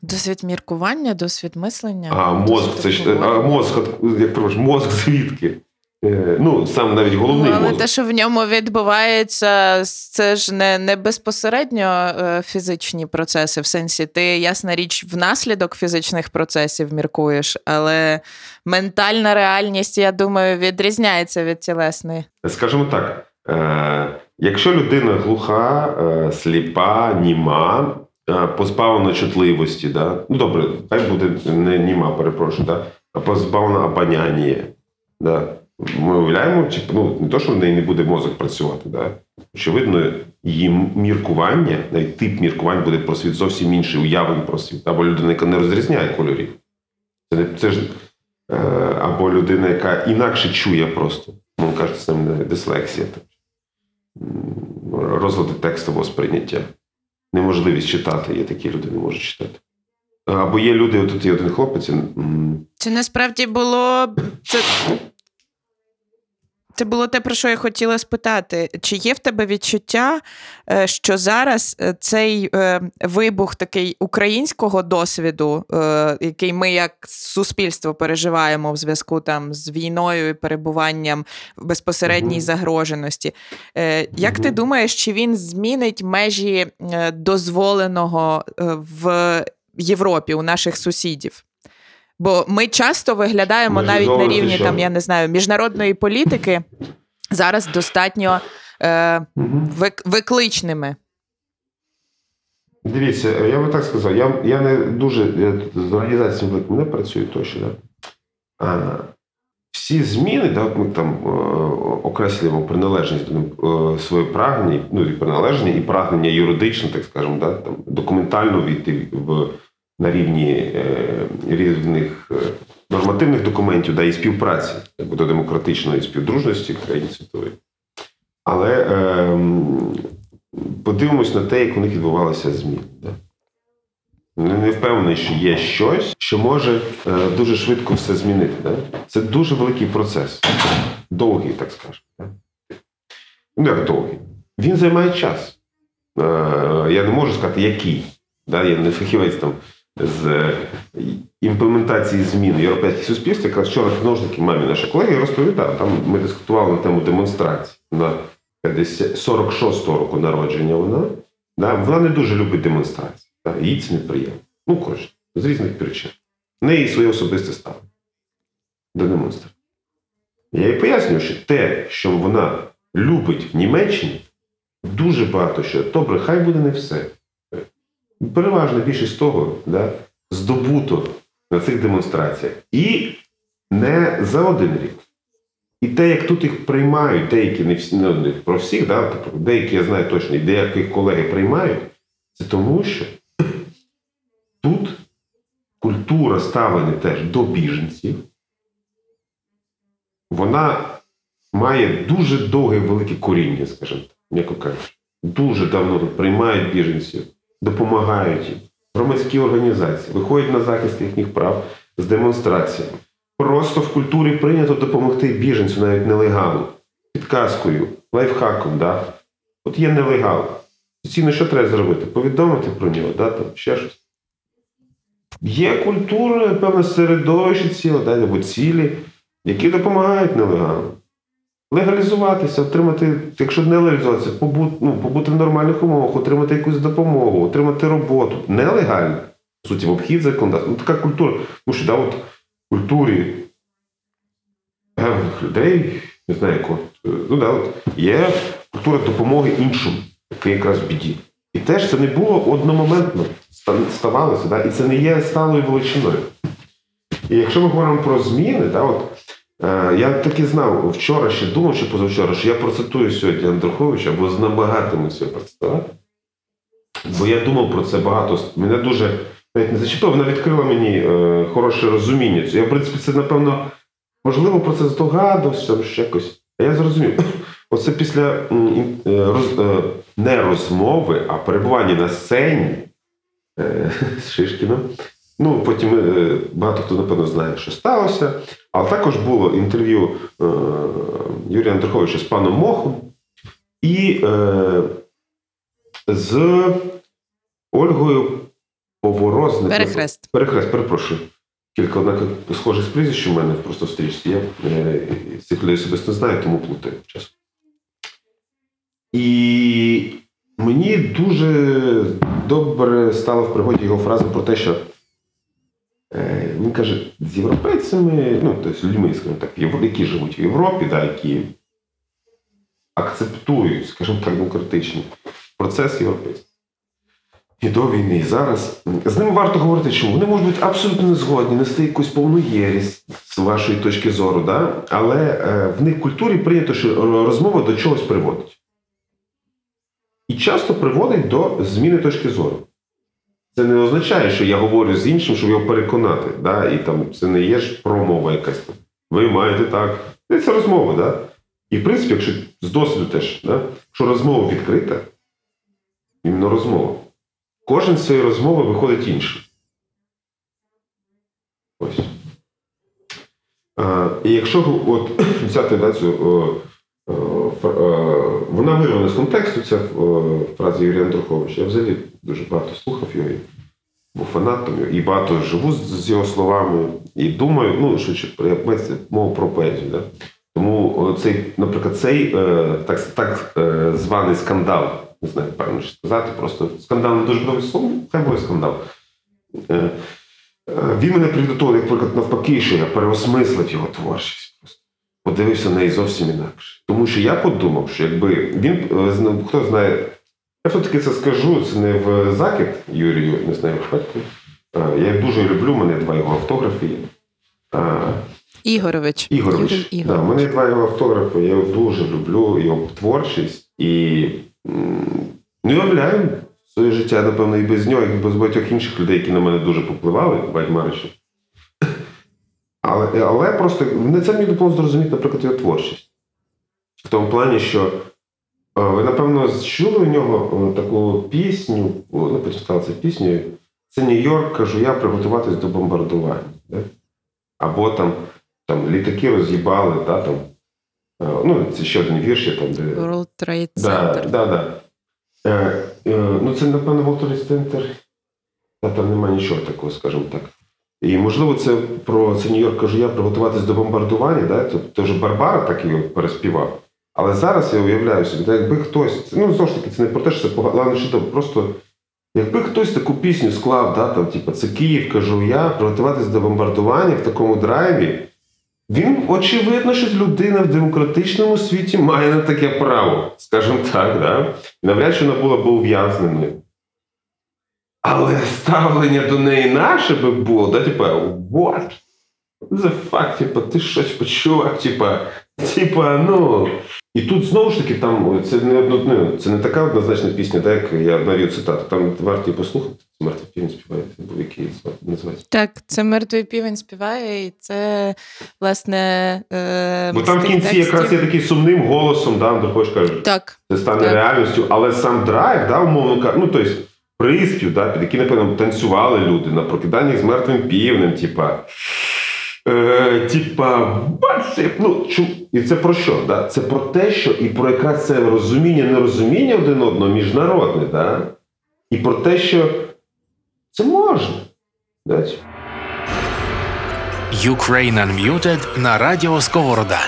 Досвід міркування, досвід мислення. А мозк, це ж а мозг, як мозг звідки? Е, Ну, сам навіть Ну, головний але мозок. те, що в ньому відбувається, це ж не, не безпосередньо е, фізичні процеси. В сенсі, ти, ясна річ, внаслідок фізичних процесів міркуєш, але ментальна реальність, я думаю, відрізняється від тілесної. Скажімо так, е, якщо людина глуха, е, сліпа, німа, е, позбавлена чутливості, да? ну добре, хай буде не німа, перепрошую, да? позбавлена обоняння. Да? Ми уявляємо, чи, ну, не то, що в неї не буде мозок працювати. Да? Очевидно, її міркування, навіть тип міркувань буде про світ зовсім інший, уявлень про світ. Або людина, яка не розрізняє кольорів. Це, не, це ж, е, або людина, яка інакше чує просто. Ну, кажуть, це не дислексія. Розлади текстового сприйняття. Неможливість читати, є такі люди, не можуть читати. Або є люди, тут є один хлопець. Це насправді було. Це... Це було те, про що я хотіла спитати. Чи є в тебе відчуття, е, що зараз е, цей е, вибух такий українського досвіду, який ми як суспільство переживаємо в зв'язку там з війною і перебуванням в безпосередній загроженості, як ти думаєш, чи він змінить межі дозволеного в Європі у наших сусідів? Бо ми часто виглядаємо Межі навіть на рівні що? там, я не знаю, міжнародної політики зараз достатньо е, вик- викличними. Дивіться, я би так сказав, я, я не дуже я з великими не працюю точно. Да? А, всі зміни, да, от ми там е, окреслюємо приналежність до е, своє прагнення, ну і приналеження, і прагнення юридичне, так скажемо, да, там, документально війти в, на рівні е, різних е, нормативних документів да, і співпраці до демократичної співдружності країн світової. Але е, подивимось на те, як у них відбувалися зміни. Да? Не, не впевнений, що є щось, що може е, дуже швидко все змінити. Да? Це дуже великий процес. Довгий, так скажемо. Да? Ну, як довгий. Він займає час. Е, я не можу сказати, який. Да? Я не фахівець там з е, імплементації змін європейських суспільствах. Якраз вчора таки мамі наша колега розповідав. Там ми дискутували на тему демонстрації. На 46-го року народження вона. Да? Вона не дуже любить демонстрації. Да? Їй це неприємно. Ну, коротше, з різних причин. В неї своє особисте ставлення до демонстрації. Я їй пояснюю, що те, що вона любить в Німеччині, дуже багато що. Добре, хай буде не все. Переважна більшість того, да, здобуто на цих демонстраціях. І не за один рік. І те, як тут їх приймають, деякі не всі не про всіх, да, деякі я знаю точно, і деякі колеги приймають, це тому, що тут культура ставлення теж до біженців, вона має дуже довге велике коріння, скажімо так, м'яко кажучи. Дуже давно приймають біженців, допомагають. Громадські організації виходять на захист їхніх прав з демонстраціями. Просто в культурі прийнято допомогти біженцю, навіть нелегалу, підказкою, лайфхаком. Да? От є нелегал. Ціно, що треба зробити? Повідомити про нього, да? там, ще щось. Є культура, певне середовище ціле, да? або цілі, які допомагають нелегалам. Легалізуватися, отримати, якщо не легалізуватися, побути, ну, побути в нормальних умовах, отримати якусь допомогу, отримати роботу. Нелегально. В суті, в обхід законодавства. Ну, така культура. Тому що да, от, в культурі певних людей, не знаю, як от, е, ну да, от, є культура допомоги іншому, який якраз в біді. І теж це не було одномоментно ставалося, да? і це не є сталою величиною. І якщо ми говоримо про зміни, да, от, е, я таки знав вчора ще думав, що позавчора, що я процитую сьогодні Андруховича, бо намагатиму цього процитувати. Бо я думав про це багато. Мене дуже навіть не зачепило, вона відкрила мені е, хороше розуміння. Я, в принципі, це, напевно, можливо, про це здогадувався, ще якось. А я зрозумів. Оце після е, роз, е, не розмови, а перебування на сцені е, з Шишкіном. Ну, потім е, багато хто, напевно, знає, що сталося. Але також було інтерв'ю е, Юрія Андруховича з паном Мохом і е, з Ольгою Поворозник. Перехрест. Перехрест, перепрошую. Кілька однак схожих прізвищ у мене просто в стрічці. Я цих людей особисто знаю, тому плутаю чесно. І мені дуже добре стала в пригоді його фраза про те, що він каже, з європейцями, ну, тобто людьми, скажімо так, які живуть в Європі, да, які акцептують, скажімо так, демократичний процес європейський. І до війни, і зараз. З ними варто говорити, чому вони можуть бути абсолютно не згодні, нести якусь повну єрість з вашої точки зору, да? але е, в них в культурі прийнято, що розмова до чогось приводить. І часто приводить до зміни точки зору. Це не означає, що я говорю з іншим, щоб його переконати. Да? І там це не є ж промова якась. Ви маєте так. Це розмова, да? І в принципі, якщо з досвіду теж, да? якщо розмова відкрита, іменно розмова. Кожен з цієї розмови виходить іншим. Ось. А, І якщо от, взяти да, цю, вона вирвана з контексту, ця о, фраза Юрія Андруховича. Я взагалі дуже багато слухав його, був фанатом і багато живу з, його словами, і думаю, ну, що я мову про поезію. Да? Тому цей, наприклад, цей е, так, так е, званий скандал не знаю, певно що сказати. Просто скандал не дуже добре слово, хай буде скандал. Е, е, він мене того, як, наприклад, навпаки, що я переосмислив його творчість. Подивився на неї зовсім інакше. Тому що я подумав, що якби він е, хто знає, я все-таки це скажу, це не в закид Юрію, не знаю, батьку. Я їх дуже люблю, у мене два його автографи є. Ігорович. Ігорович. Юрій Ігорович. Да, у мене два його автографи, я його дуже люблю, його творчість. І не уявляю своє життя, напевно, і без нього, і без багатьох інших людей, які на мене дуже попливали, Вальмарича. Але але просто не це мені допомогло зрозуміти, наприклад, його творчість. В тому плані, що ви, напевно, чули у нього таку пісню, ну, потім стала це піснею. Це Нью-Йорк, кажу я, приготуватись до бомбардування. Да? Або там там літаки роз'їбали, да, там, ну, це ще один вірш, там, де. World Trade Center. Да, да, да. Е, е, ну, це, напевно, World Trade Center. Та там немає нічого такого, скажімо так. І, можливо, це про це Нью-Йорк кажу, я приготуватись до бомбардування, да? тобто вже Барбара так його переспівав. Але зараз я уявляю собі, якби хтось, ну знову ж таки, це не про те, що це погано, що просто якби хтось таку пісню склав, да, там, типу, це Київ, кажу я, приготуватись до бомбардування в такому драйві. Він, очевидно, що людина в демократичному світі має на таке право, скажімо так, да? навряд чи вона була б ув'язненою. Але ставлення до неї наше би було, да, типа, what? The fuck, типа, ти щось почувак, типа, типа, ну. І тут знову ж таки, там це не одно, це не така однозначна пісня, так як я навів цитату. Там варто її послухати. Мертвий півень співає, був який називається. Так, це мертвий півень співає, і це власне. Е, Бо там в кінці текстів... якраз є такий сумним голосом, да, Андерхош каже, так, це стане так. реальністю, але сам драйв, да, умовно кажучи, ну тобто приспів, да, під який, напевно, танцювали люди на прокиданнях з мертвим півнем, типа. Е, Типа, ну, і це про що? Да? Це про те, що і про якраз це розуміння, нерозуміння один одного міжнародне, да? і про те, що це можна. Дать. Ukraine Unmuted на радіо Сковорода.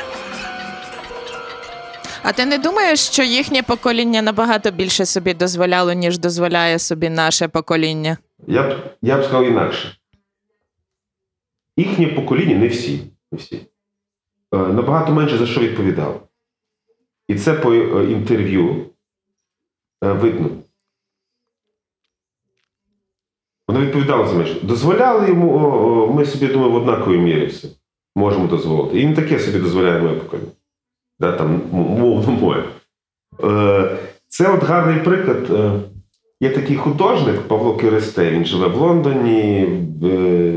А ти не думаєш, що їхнє покоління набагато більше собі дозволяло, ніж дозволяє собі наше покоління? Я б я б сказав інакше. Їхнє покоління не всі. не всі. Е, набагато менше за що відповідало. І це по е, інтерв'ю е, видно. Вона відповідала за мене. Дозволяли йому, ми собі думаю, в однаковій мірі все. Можемо дозволити. І він таке собі дозволяє моє покоління. Да, там, мовно моє. Е, Це от гарний приклад. Е, Є такий художник Павло Киристей, він живе в Лондоні, е,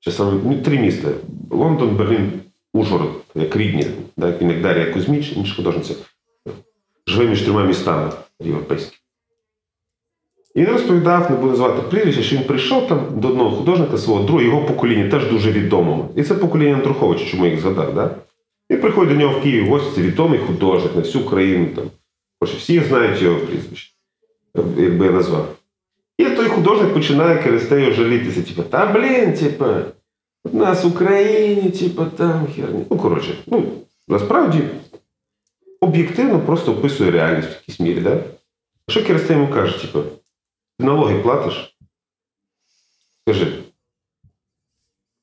чи саме ну, три міста: Лондон, Берлін, Ужгород, як рідні, да, він як Дар'я Кузьміч, інша художниця. Живе між трьома містами європейськими. І він розповідав, не буду звати прізвище, що він прийшов там до одного художника свого другого, його покоління теж дуже відомого. І це покоління Андруховича, чому я їх згадав. Да? І приходить до нього в Київ гості, це відомий художник на всю країну. Там. Боже, всі знають його прізвище, якби я назвав. І той художник починає Керестею жалітися, типу, та блін, типу, у нас в Україні, типу, там херня. Ну, коротше, ну, насправді об'єктивно просто описує реальність в якійсь мірі, да? Що Керестей йому каже, типу, ти налоги платиш? Скажи.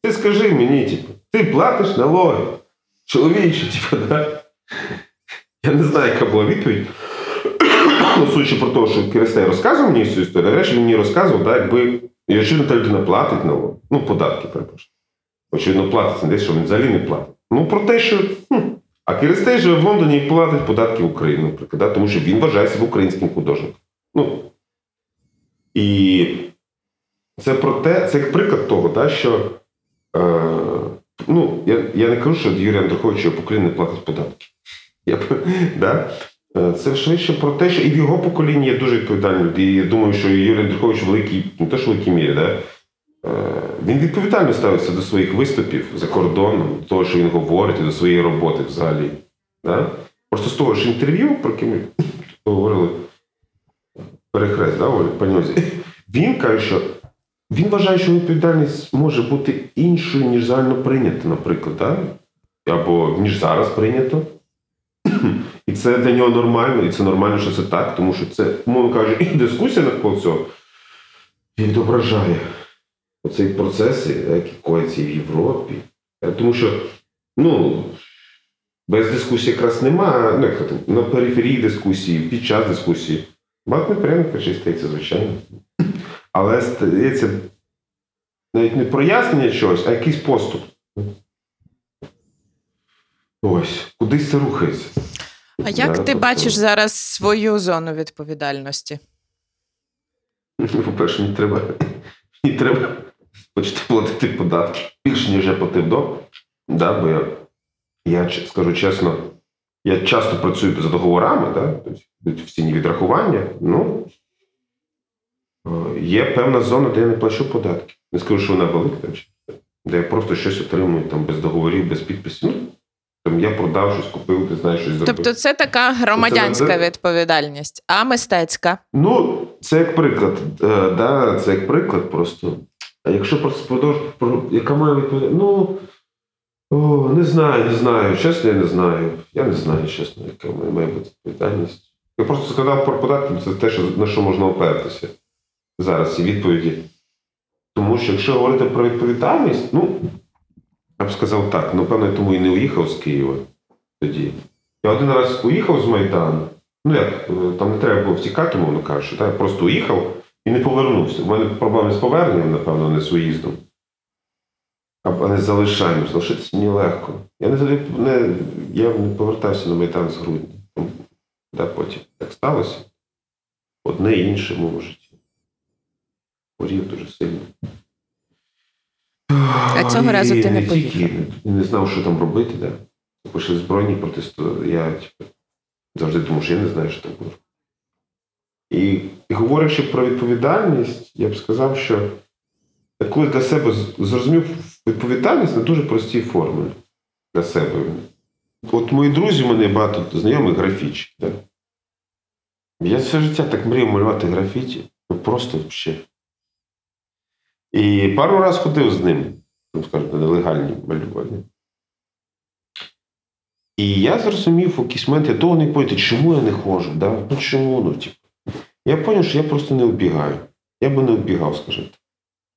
Ти скажи мені, типу, ти платиш налоги. Чоловіче, типу, да? Я не знаю, яка була відповідь. Ну, про те, що Керестей розказував мені цю історію, а речі мені розказував, так, якби і очевидно, та людина платить налоги. Ну, податки, перепрошую. Очевидно, платить, не десь, що він взагалі не платить. Ну, про те, що. Хм. А Керестей живе в Лондоні і платить податки в Україну, наприклад, да? тому що він вважає українським художником. Ну, і це про те, це як приклад того, да, що е, ну, я, я не кажу, що Юрій Андрухович покоління не платить податки. Я, да? Е, Це швидше про те, що і в його поколінні є дуже відповідальні люди. І я думаю, що Юрій Андрухович в великій, не те, що великій мірі, да? е, він відповідально ставиться до своїх виступів за кордоном, до того, що він говорить, і до своєї роботи взагалі. Да? Просто з того ж інтерв'ю, про яке ми говорили, перехрест, да, пані Ользі, він каже, що він вважає, що відповідальність може бути іншою, ніж загально прийнято, наприклад, да? або ніж зараз прийнято. І це для нього нормально, і це нормально, що це так, тому що це, мовно кажучи, і дискусія навколо цього відображає оцей процес, який коїться в Європі. Е, Тому що, ну, без дискусії якраз нема, ну, як на периферії дискусії, під час дискусії. Багато неприємних речей стається, звичайно. Але стається навіть не прояснення чогось, а якийсь поступ. Ось, кудись це рухається. А як Да, ти тобто- бачиш зараз свою зону відповідальності? Ну, По-перше, мені треба, мені треба почати платити податки більше, ніж я платив до. Да, бо я, я скажу чесно, я часто працюю за договорами, да, тобто йдуть офіційні відрахування. Ну, є певна зона, де я не плачу податки. Не скажу, що вона велика, де я просто щось отримую там, без договорів, без підписів. Ну, там я продав щось, купив, ти знаєш, щось зробив. Тобто, це така громадянська Це- відповідальність, а мистецька. Ну, це як приклад. Е, да, це як приклад просто. А якщо просто продовж, про, яка має відповідальність? Ну, о, не знаю, не знаю. Чесно, я не знаю. Я не знаю, чесно, яка має, має бути відповідальність. Я просто сказав про податки, це те, що, на що можна опертися зараз ці відповіді. Тому що якщо говорити про відповідальність, ну, я б сказав так, напевно, я тому і не уїхав з Києва тоді. Я один раз уїхав з Майдану. Ну як, е, там не треба було втікати, мовно кажучи. Та? Я просто уїхав і не повернувся. У мене проблеми з поверненням, напевно, не з уїздом. А не з залишанням. Залишитися мені легко. Я не, не, я не повертався на Майдан з грудня. Да, потім так сталося. Одне і інше житті. Хворів дуже сильно. А цього І разу ти не поїхав. Не, не знав, що там робити, да. Пішли збройні протести. Я типу, завжди думав, що я не знаю, що там буде. І, і говорячи про відповідальність, я б сказав, що я коли для себе зрозумів відповідальність на дуже простій формулі для себе. От мої друзі, у мене багато знайомих графічі. Да? Я все життя так мріяв малювати графіті. Ну просто взагалі. І пару разів ходив з ним, ну, скажімо, на нелегальні малювання. І я зрозумів в якийсь момент, я довго не поняти, чому я не ходжу. Да? Ну чому? Ну, типу. Я зрозумів, що я просто не вбігаю. Я би не вбігав, скажімо.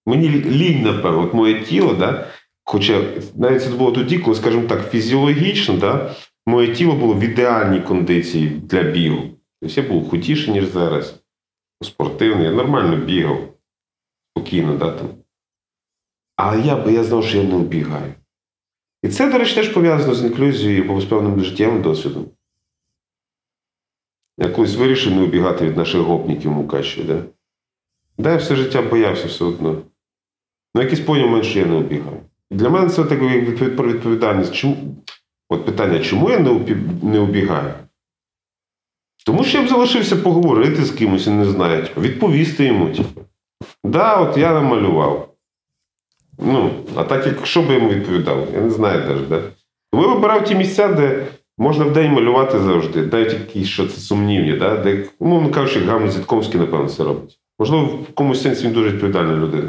Мені лінь, напевно, от моє тіло, да? хоча навіть це було тоді, коли, скажімо так, фізіологічно, да? моє тіло було в ідеальній кондиції для бігу. Тобто я був худіший, ніж зараз. Спортивний, я нормально бігав. Спокійно, да, там. Але я, бо я знав, що я не вбігаю. І це, до речі, теж пов'язано з інклюзією з певним життєвим досвідом. Я колись вирішив не убігати від наших гопників Мукачі, да? Да, я все життя боявся все одно. Ну, якийсь поняв мене, що я не убігаю. Для мене це така відповідальність. Чому? От питання, чому я не, убігаю? Тому що я б залишився поговорити з кимось, я не знаю, типу, відповісти йому. Да, от я намалював. Ну, а так, як що би йому відповідав? Я не знаю навіть, да? Тому я вибирав ті місця, де можна вдень малювати завжди, навіть якісь, що це сумнівні, да? де, умовно кажучи, Гамлет Зітковський, напевно, це робить. Можливо, в якомусь сенсі він дуже відповідальна людина.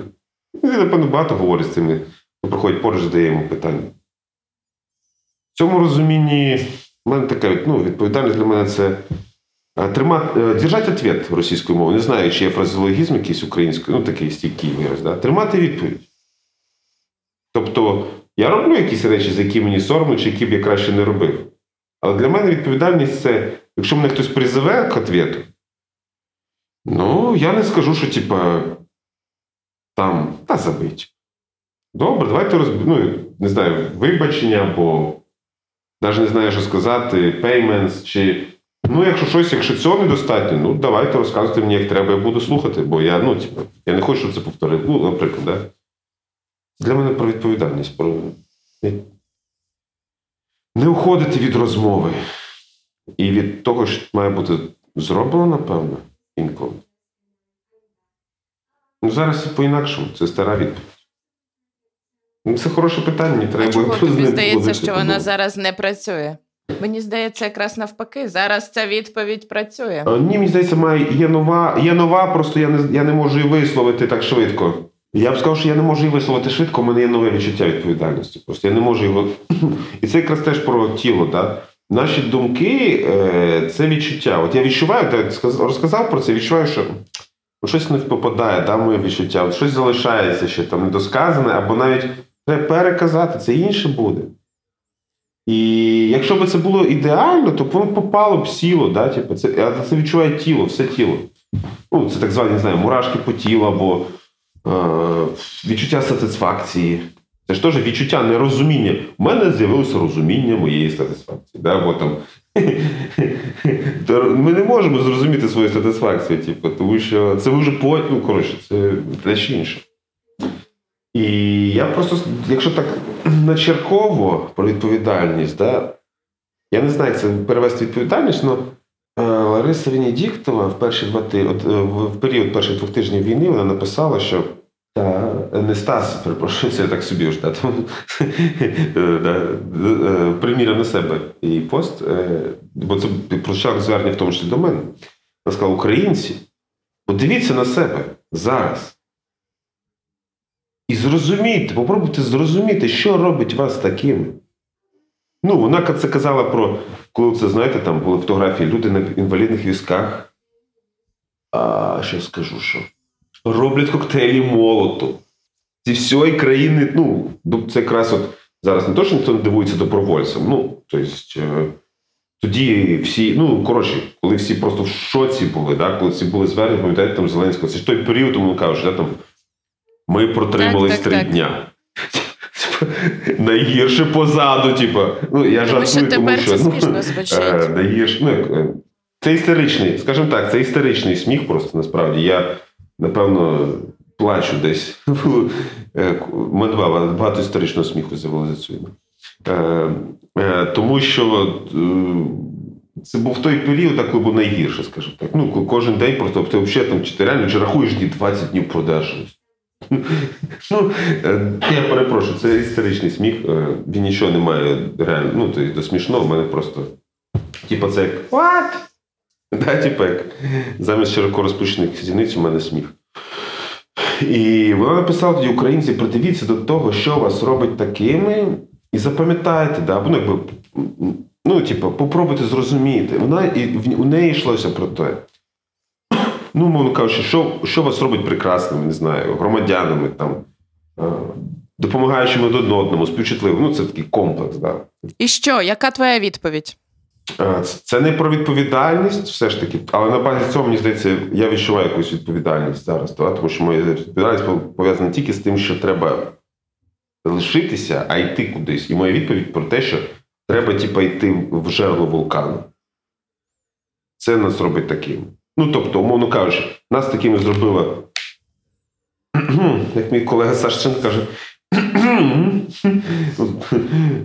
Він, напевно, багато говорить з цими, хто проходить поруч, задає йому питання. В цьому розумінні в мене така ну, відповідальність для мене це тримати, е, держати ответ російською мовою. Не знаю, чи є фразеологізм якийсь українською, ну такий стійкий вираз. Да? Тримати відповідь. Тобто, я роблю якісь речі, за які мені соромно, чи які б я краще не робив. Але для мене відповідальність це, якщо мене хтось призове к ответу, ну, я не скажу, що типа там, та забить. Добре, давайте розб... ну, не знаю, вибачення або навіть не знаю, що сказати, payments, чи. Ну, якщо щось, якщо цього недостатньо, ну давайте розказуйте мені, як треба, я буду слухати, бо я, ну, типу, я не хочу, щоб це повторити. Ну, наприклад, да? для мене про відповідальність, про не уходити від розмови і від того, що має бути зроблено, напевно, інколи. Ну, зараз по-інакшому, це стара відповідь. Ну, Це хороше питання, А треба чого тобі здається, що вона зараз не працює? Мені здається, якраз навпаки. Зараз ця відповідь працює. Ні, мені здається, має є нова, є нова, просто я не, я не можу її висловити так швидко. Я б сказав, що я не можу її висловити швидко, у мене є нове відчуття відповідальності. Просто я не можу його. І це якраз теж про тіло. Да? Наші думки е, це відчуття. От я відчуваю, так розказав про це, відчуваю, що щось не попадає, да, моє відчуття, щось залишається ще там недосказане, або навіть треба переказати, це інше буде. І якщо б це було ідеально, то б воно попало б сіло, да? типу, це, це відчуває тіло, все тіло. Ну, це так звані, не знаю, мурашки по тілу або е, відчуття сатисфакції. Це ж теж відчуття нерозуміння. У мене з'явилося розуміння моєї сатисфакції. Да? Бо там, ми не можемо зрозуміти свою сатисфакцію, типу, тому що це вже по, ну, коротше, це дещо інше. І я просто, якщо так начерково про відповідальність, да, я не знаю, як це перевести відповідальність, але Лариса Венедіктова в перші два ти, от, е, в період перших двох тижнів війни вона написала, що та, не Стас, перепрошую, це я так собі вже е, е, приміряв на себе її пост, бо це прочитав звернення в тому числі до мене. Вона сказала, українці, подивіться на себе зараз. І зрозумійте, попробуйте зрозуміти, що робить вас такими. Ну, вона це казала про, коли це, знаєте, там були фотографії люди на інвалідних візках. А що скажу, що роблять коктейлі молоту. Зі всієї країни, ну, це якраз от зараз не то, що ніхто не дивується добровольцям. Ну, тобто, е, тоді всі, ну, коротше, коли всі просто в шоці були, да, коли всі були звернені, пам'ятаєте, там Зеленського, це ж той період, тому кажуть, да, там, ми протримались Так, так, три так. дня. Найгірше позаду, типу. Ну, я Тому що тому що ну, звучить. е, найгірше, ну, е, це істеричний, скажімо так, це істеричний сміх просто насправді. Я, напевно, плачу десь. Е, мене багато історичного сміху з'явилося за цю Тому що це був той період, так, коли був найгірше, скажімо так. Ну, кожен день просто ти взагалі там, чи ти реально чи рахуєш ті 20 днів продажу. Ну, е, я перепрошую, це історичний сміх. е, Він нічого не має реально. Ну, то, до в мене просто. Типа, це як. What? Да, типа, як замість широко розпущених зіниць у мене сміх. І вона написала тоді українці, придивіться до того, що вас робить такими, і запам'ятайте, да, ну, якби, ну, типу, попробуйте зрозуміти. Вона, і в- у неї йшлося про те. Ну, мовно кажучи, що, що вас робить прекрасними, не знаю, громадянами, там, е, допомагаючим один одному, співчутливим. Ну, це такий комплекс. Да. І що? Яка твоя відповідь? Е, Це не про відповідальність, все ж таки, але на базі цього, мені здається, я відчуваю якусь відповідальність зараз, да? тому що моя відповідальність пов'язана не тільки з тим, що треба лишитися, а йти кудись. І моя відповідь про те, що треба типа, йти в жерло вулкану. Це нас робить таким. Ну, тобто, умовно кажучи, нас такими зробило, як мій колега Сашчин каже,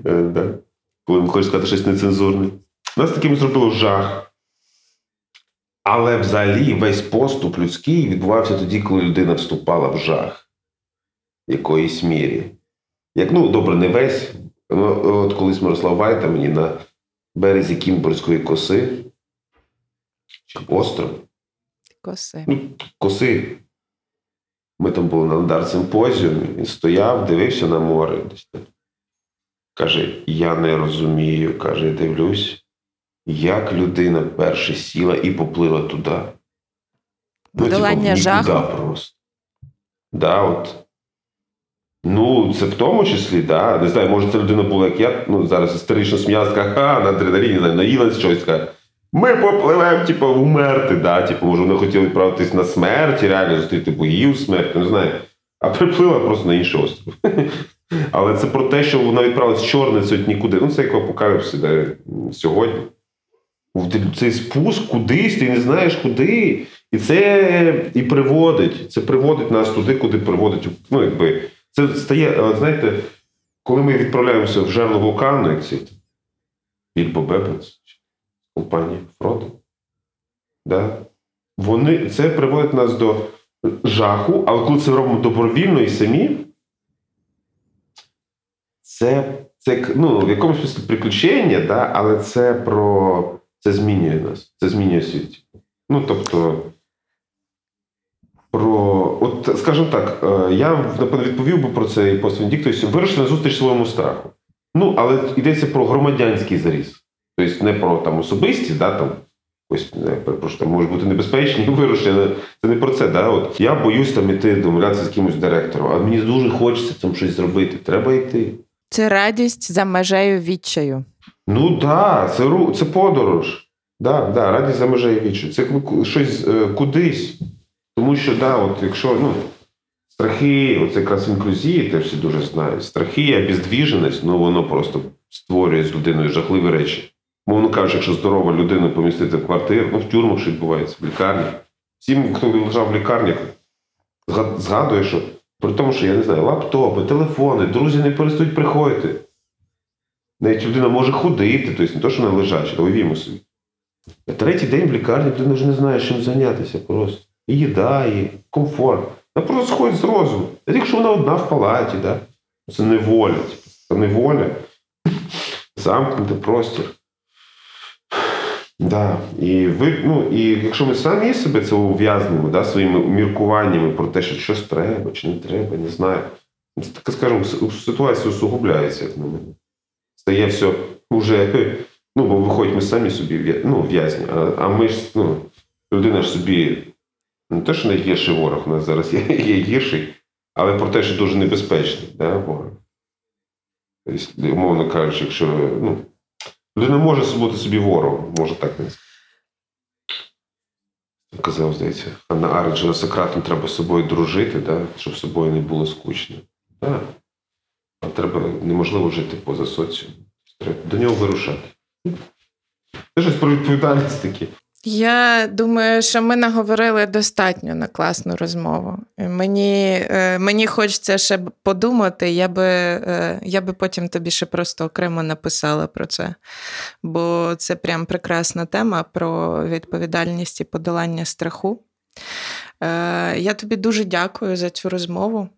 е, коли він хоче сказати щось нецензурне. Нас таким зробило жах. Але взагалі весь поступ людський відбувався тоді, коли людина вступала в жах в якоїсь мірі. Як, ну, добре, не весь. Ну, От колись Мирослав Вайта мені на березі Кімборської коси чи остров, Коси. ну, коси. Ми там були на Надар симпозіумі, він стояв, дивився на море. Каже: Я не розумію. Каже, я дивлюсь, як людина перше сіла і поплила туди. Ну, Подолання типу, жаху. просто. Да, от. Ну, це в тому числі, да. Не знаю, може, ця людина була, як я, ну, зараз історично сміялась, ха, на адреналіні, не знаю, наїлась щось, така. Ми попливемо, типу, вмерти, да. Типу, може, вони хотіли відправитись на смерть, реально зустріти богів смерті, не знаю. А приплила просто на інший остров. Але це про те, що вона відправилась в чорницю нікуди. Ну, це як в апокаліпсі да, сьогодні. Цей спуск кудись, ти не знаєш куди. І це і приводить. Це приводить нас туди, куди приводить. Ну, якби, це стає, знаєте, коли ми відправляємося в жерло вулкану, як ці Більбо Бебец, компанія Фродо, да, вони, це приводить нас до жаху, але коли це робимо добровільно і самі, це, це ну, в якомусь смислі приключення, да, але це про це змінює нас, це змінює світ. Ну, тобто, про, от, скажімо так, е, я напевно відповів би про це і пост Венедіктович, вирішили на зустріч своєму страху. Ну, але йдеться про громадянський заріз. Тобто не про там особисті, да, там, ось, не, перепрошую, там можуть бути небезпечні вирушення. Це не про це. Да? От, я боюсь там іти домовлятися з кимось директором, а мені дуже хочеться там щось зробити. Треба йти. Це радість за межею відчаю. Ну так, да, це, це подорож. Да, да, радість за межею вічі. Це щось е, кудись. Тому що, да, от якщо ну, страхи, оце якраз інклюзії, те всі дуже знають. Страхи, обездвіженість, ну воно просто створює з людиною жахливі речі. Мовно кажучи, якщо здорова людина помістити в квартиру, ну в тюрмах що відбувається, в лікарні. Всім, хто лежав в лікарні, згадує, що при тому, що я не знаю, лаптопи, телефони, друзі не перестають приходити. Навіть людина може ходити, тобто не то, що вона лежача, то уявімо собі. На третій день в лікарні людина вже не знає, чим зайнятися просто. І їда, і комфорт. Вона просто сходить з розуму. Навіть якщо вона одна в палаті, да? це неволя. типу. Це неволя. Замкнутий простір. Да. І, ви, ну, і якщо ми самі себе це ув'язнемо да, своїми міркуваннями про те, що щось треба чи не треба, не знаю. Це така, скажімо, ситуація усугубляється, як на мене. Стає все вже. Ну, бо виходить, ми самі собі ну, в'язні, а, а ми ж, ну, людина ж собі не те, що найгірший ворог у нас зараз є, є гірший, але про те, що дуже небезпечний, да, ворог. Тобто, умовно кажучи, якщо ну, людина може бути собі ворогом, може так не казав, здається, А на Арджена Сократом треба з собою дружити, да, щоб з собою не було скучно. Да. А треба неможливо жити поза соціумом. Треба до нього вирушати. Це щось про відповідальність таке. Я думаю, що ми наговорили достатньо на класну розмову. Мені, е, мені хочеться ще подумати, я би, е, я би потім тобі ще просто окремо написала про це. Бо це прям прекрасна тема про відповідальність і подолання страху. Е, Я тобі дуже дякую за цю розмову.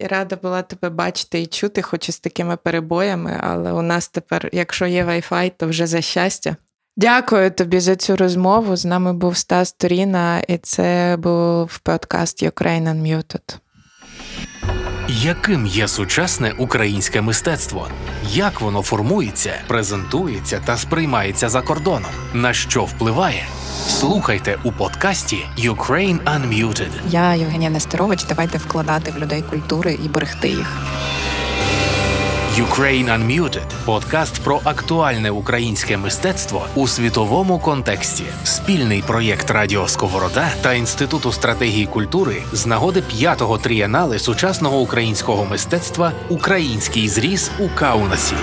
Рада була тебе бачити і чути, хоч і з такими перебоями, але у нас тепер, якщо є Wi-Fi, то вже за щастя. Дякую тобі за цю розмову. З нами був Стас Туріна, і це був подкаст Ukraine Unmuted. Яким є сучасне українське мистецтво? Як воно формується, презентується та сприймається за кордоном? На що впливає? Слухайте у подкасті Ukraine Unmuted. Я Євгенія Нестерович. Давайте вкладати в людей культури і берегти їх. Ukraine Unmuted – подкаст про актуальне українське мистецтво у світовому контексті. Спільний проєкт Радіо Сковорода та Інституту стратегії культури з нагоди п'ятого трієнали сучасного українського мистецтва Український зріз у Каунасі.